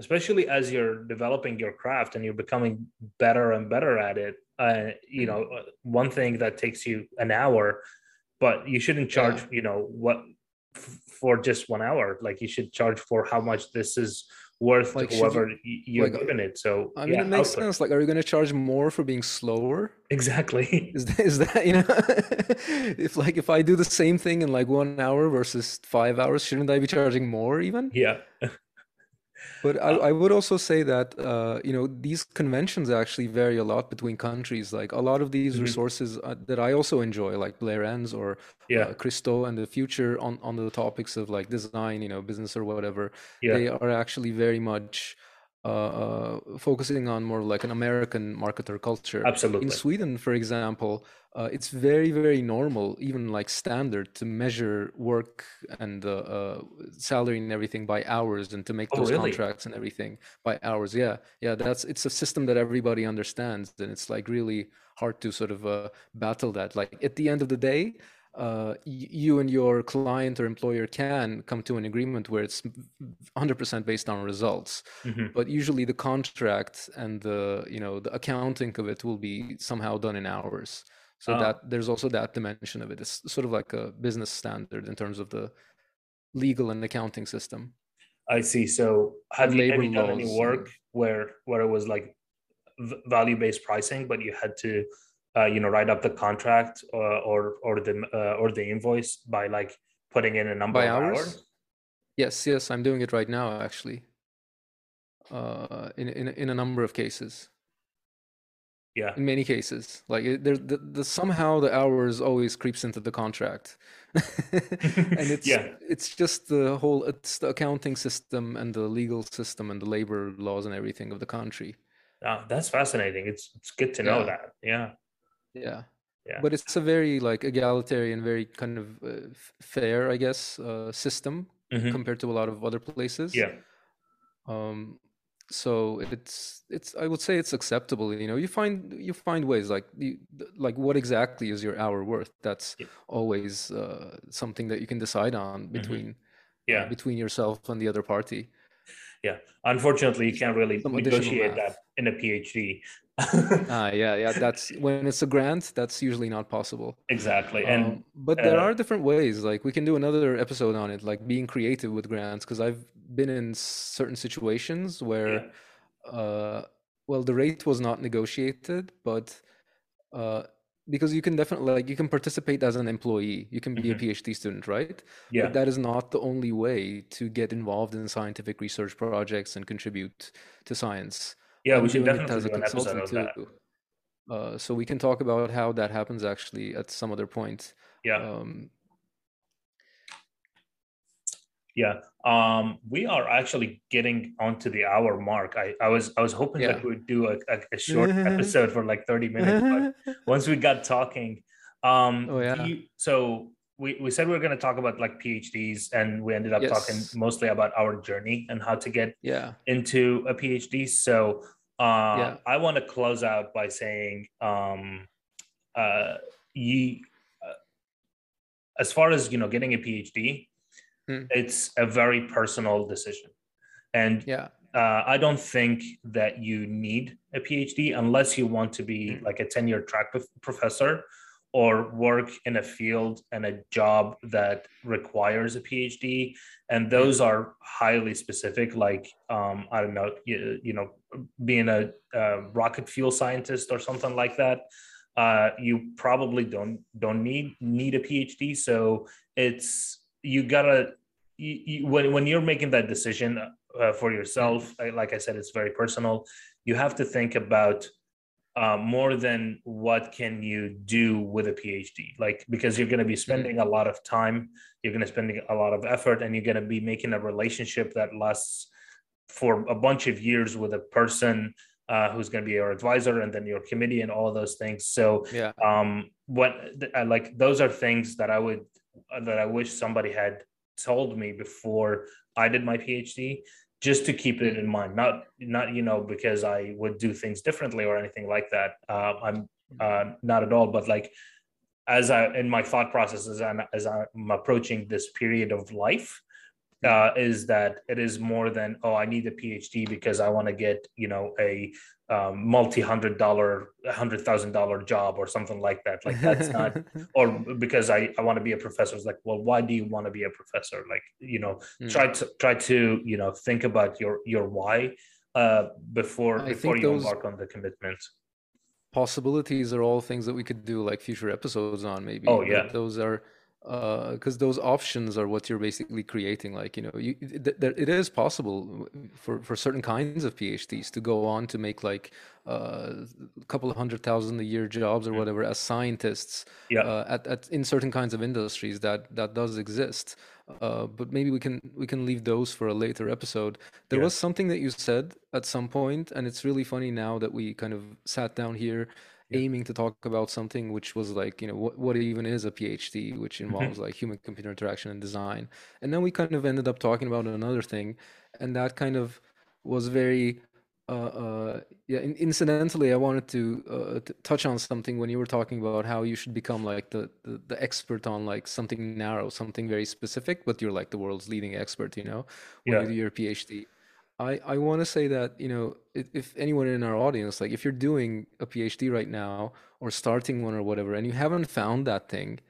especially as you're developing your craft and you're becoming better and better at it, uh, you Mm. know, uh, one thing that takes you an hour, but you shouldn't charge, Yeah. you know, what f- for just one hour. Like you should charge for how much this is worth to Like whoever you, you're like giving it. So I mean yeah, it makes output. sense. Like are you gonna charge more for being slower? Exactly. Is that, is that you know if like if I do the same thing in like one hour versus five hours, shouldn't I be charging more even? Yeah. But I, Uh, I would also say that uh, you know these conventions actually vary a lot between countries. Like a lot of these mhm. resources uh, that I also enjoy, like Blair Enns or Yeah. uh, Chris Do and the Futur on on the topics of like design, you know, business or whatever, Yeah. they are actually very much uh, uh, focusing on more like an American marketer culture. Absolutely. In Sweden, for example, uh, it's very, very normal, even like standard, to measure work and uh, uh, salary and everything by hours and to make Oh, those really? contracts and everything by hours. Yeah, yeah, that's it's a system that everybody understands, and it's like really hard to sort of uh, battle that. Like at the end of the day, uh, you and your client or employer can come to an agreement where it's 100% based on results. Hmm but usually the contract and the you know the accounting of it will be somehow done in hours. So that Oh, there's also that dimension of it. It's sort of like a business standard in terms of the legal and accounting system. I see. So have you you done any work where where it was like v- value-based pricing, but you had to uh, you know write up the contract or or or the uh, or the invoice by like putting in a number by of hours yes yes i'm doing it right now actually uh in in, in a number of cases Yeah. in many cases like it, there the, the somehow the hours always creeps into the contract and it's Yeah. it's just the whole it's the accounting system and the legal system and the labor laws and everything of the country Ah, that's fascinating. It's it's good to know yeah that. Yeah. Yeah Yeah. but it's a very like egalitarian very kind of uh, fair i guess uh, system hmm compared to a lot of other places Yeah. um so it's it's i would say it's acceptable you know you find you find ways like you, like what exactly is your hour worth that's Yeah. always uh, something that you can decide on hmm between uh, Yeah. between yourself and the other party Yeah. Unfortunately, you can't really some negotiate that in a PhD. ah yeah yeah that's when it's a grant that's usually not possible Exactly. And um, but there uh, are different ways like we can do another episode on it like being creative with grants because i've been in certain situations where yeah. uh, well, the rate was not negotiated, but uh, because you can definitely like you can participate as an employee, you can be a hmm PhD student, right? yeah. But that is not the only way to get involved in scientific research projects and contribute to science. Yeah. We should definitely as a do an episode consultant of too. that. Uh, so we can talk about how that happens actually at some other point. Yeah. Um, Yeah. Um, we are actually getting onto the hour mark. I, I was I was hoping that we would do a, a, a short episode for like 30 minutes, but once we got talking, um, Oh yeah. you so we, we said we were going to talk about like PhDs, and we ended up talking mostly about our journey and how to get Yeah. into a PhD. So uh, Yeah. I want to close out by saying, um, uh, you, uh, as far as you know, getting a PhD, Hmm. it's a very personal decision, and Yeah. uh, I don't think that you need a PhD unless you want to be Mm. like a tenure track prof- or work in a field and a job that requires a PhD. And those are highly specific, like, um, I don't know, you, you know, being a, uh rocket fuel scientist or something like that. Uh, you probably don't don't need need a PhD. So it's you gotta you, you, when when you're making that decision uh, for yourself, I- like I said, it's very personal. You have to think about uh, more than what can you do with a PhD, like because you're going to be spending a lot of time, you're going to spending a lot of effort, and you're going to be making a relationship that lasts for a bunch of years with a person uh, who's going to be your advisor, and then your committee, and all of those things. So Yeah. um what like those are things that i would that i wish somebody had told me before i did my phd just to keep it in mind. Not not you know because i would do things differently or anything like that. Uh, i'm uh, not at all. But like as i in my thought processes and as i'm approaching this period of life uh, is that it is more than oh I need a PhD because I want to get you know a um, multi hundred dollar hundred thousand dollar job or something like that. Like that's not or because I, I want to be a professor. It's like well why do you want to be a professor? Like you know Mm. try to try to you know think about your your why uh before I before you embark on the commitment. possibilities are all things that we could do like future episodes on maybe. oh yeah. Those are uh because those options are what you're basically creating like you know you th th it is possible for for certain kinds of PhDs to go on to make like uh, a couple of hundred thousand a year jobs or Mm. whatever as scientists yeah. uh, at, at in certain kinds of industries that that does exist. Uh, but maybe we can we can leave those for a later episode. There yeah. was something that you said at some point and it's really funny now that we kind of sat down here yeah aiming to talk about something which was like you know what, what even is a phd which Mhm. involves like human computer interaction and design and then we kind of ended up talking about another thing and that kind of was very uh, uh, yeah, in, incidentally, I wanted to uh, t touch on something when you were talking about how you should become like the, the the expert on like something narrow, something very specific, but you're like the world's leading expert, you know, when you do your PhD. I I want to say that, you know, if, if anyone in our audience, like if you're doing a PhD right now or starting one or whatever, and you haven't found that thing,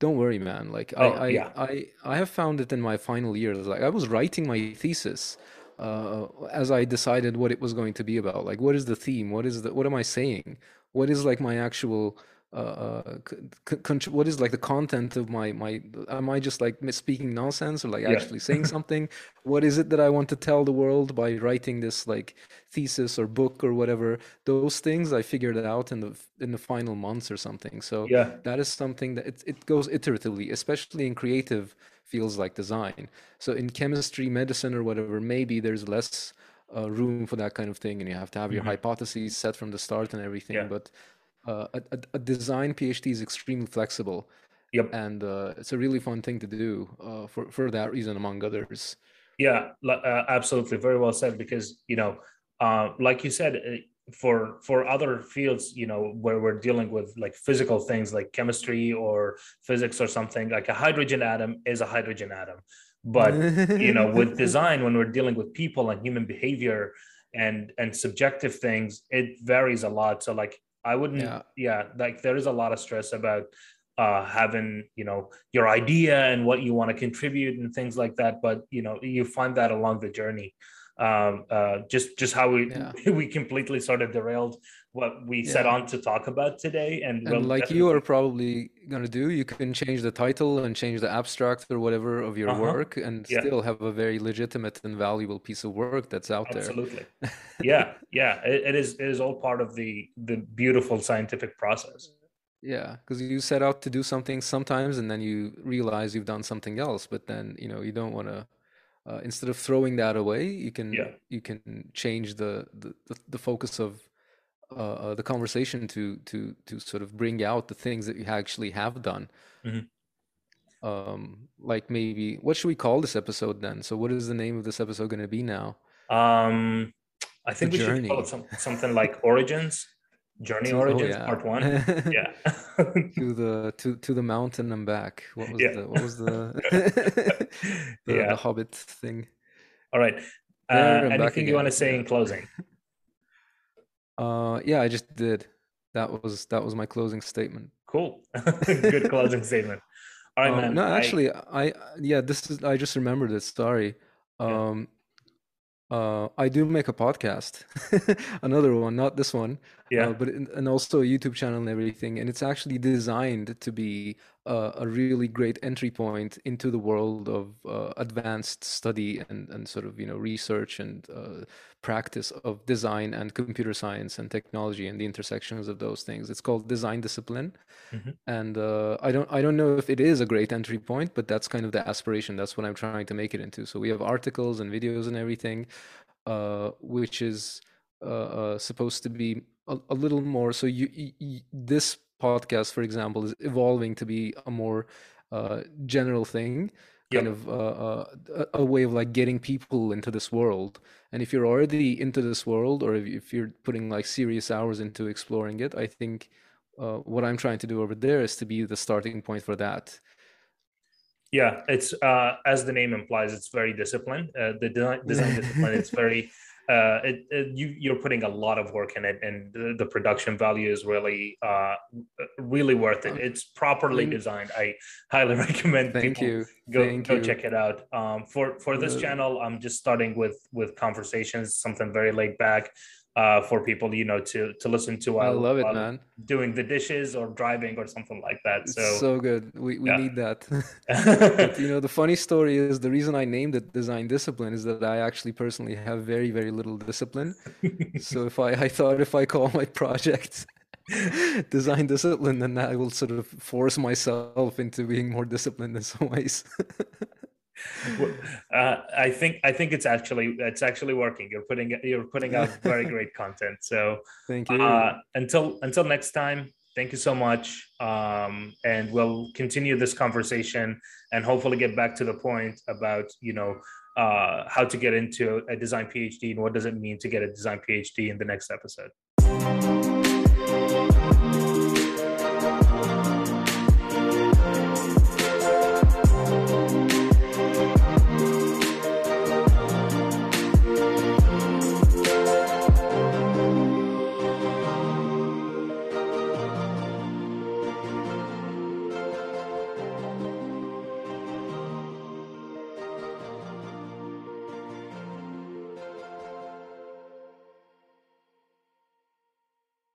don't worry, man. Like I oh I yeah I I have found it in my final years. Like I was writing my thesis uh, as I decided what it was going to be about. Like what is the theme? What is the what am I saying? What is like my actual uh, uh c c contr- what is like the content of my my am I just like speaking nonsense or like yeah actually saying something? What is it that I want to tell the world by writing this like thesis or book or whatever? Those things I figured out in the in the final months or something. So yeah that is something that it, it goes iteratively, especially in creative fields like design. So in chemistry, medicine, or whatever, maybe there's less uh, room for that kind of thing, and you have to have your hmm hypotheses set from the start and everything. yeah But uh, a, a, design PhD is extremely flexible, yep and uh, it's a really fun thing to do uh, for for that reason, among others. Yeah, uh, absolutely. Very well said. Because you know, uh, like you said, uh, for for other fields, you know, where we're dealing with like physical things like chemistry or physics or something, like a hydrogen atom is a hydrogen atom. But you know, with design, when we're dealing with people and human behavior and and subjective things, it varies a lot. So like, I wouldn't, Yeah, yeah, like there is a lot of stress about uh, having you know your idea and what you want to contribute and things like that but you know you find that along the journey. Um, uh, just just how we yeah, we completely sort of derailed what we set yeah. on to talk about today and And we'll like you are probably gonna do, you can change the title and change the abstract or whatever of your uh-huh. work and yeah. still have a very legitimate and valuable piece of work that's out there. absolutely. Yeah yeah it, it is it is all part of the the beautiful scientific process. Yeah, because you set out to do something sometimes and then you realize you've done something else, but then, you know, you don't want to uh, instead of throwing that away, you can yeah. you can change the, the, the focus of uh, uh, the conversation to to to sort of bring out the things that you actually have done. Mhm. um, like maybe what should we call this episode then? So what is the name of this episode going to be now? Um, I The think we should call it some, something like Origins, Journey oh Origins yeah. Part One. Yeah. to the to to the mountain and back. What was Yeah. the what was the the the Hobbit thing? All right. Uh, anything you want to say Yeah. in closing? Uh, yeah, I just did. That was that was my closing statement. Cool. Good closing statement. All right, Um, man. no, actually, I yeah, this is I just remembered it. Sorry. yeah. Um, uh, I do make a podcast, another one, not this one, uh, Yeah. but in, and also a YouTube channel and everything. And it's actually designed to be uh, a really great entry point into the world of uh, advanced study and and sort of you know research and uh, practice of design and computer science and technology and the intersections of those things. It's called Design Discipline Mhm. and uh, I don't I don't know if it is a great entry point, but that's kind of the aspiration. That's what I'm trying to make it into. So we have articles and videos and everything, uh, which is uh, supposed to be a, a little more. So you, y y this podcast, for example, is evolving to be a more uh, general thing, kind Yep. of uh, uh, a, a way of like getting people into this world. And if you're already into this world, or if, if you're putting like serious hours into exploring it, I think uh, what I'm trying to do over there is to be the starting point for that. Yeah, it's uh, as the name implies, it's very disciplined. Uh, the design, design discipline, it's very uh, it, it, you you're putting a lot of work in it, and the, the production value is really uh, really worth it. It's properly thank, designed. I highly recommend thank people you, go thank go you. check it out. Um, for for this channel, I'm just starting with with conversations, something very laid back. Uh, for people, you know, to to listen to I love it, while man. doing the dishes or driving or something like that. It's So so good. We we yeah. need that. But you know, the funny story is the reason I named it design discipline is that I actually personally have very, very little discipline. So if I, I thought if I call my project design discipline, then I will sort of force myself into being more disciplined in some ways. Uh, I think I think it's actually it's actually working. You're putting you're putting out very great content. So Thank you. uh, until until next time, thank you so much, um, and we'll continue this conversation and hopefully get back to the point about you know uh, how to get into a design PhD and what does it mean to get a design PhD in the next episode.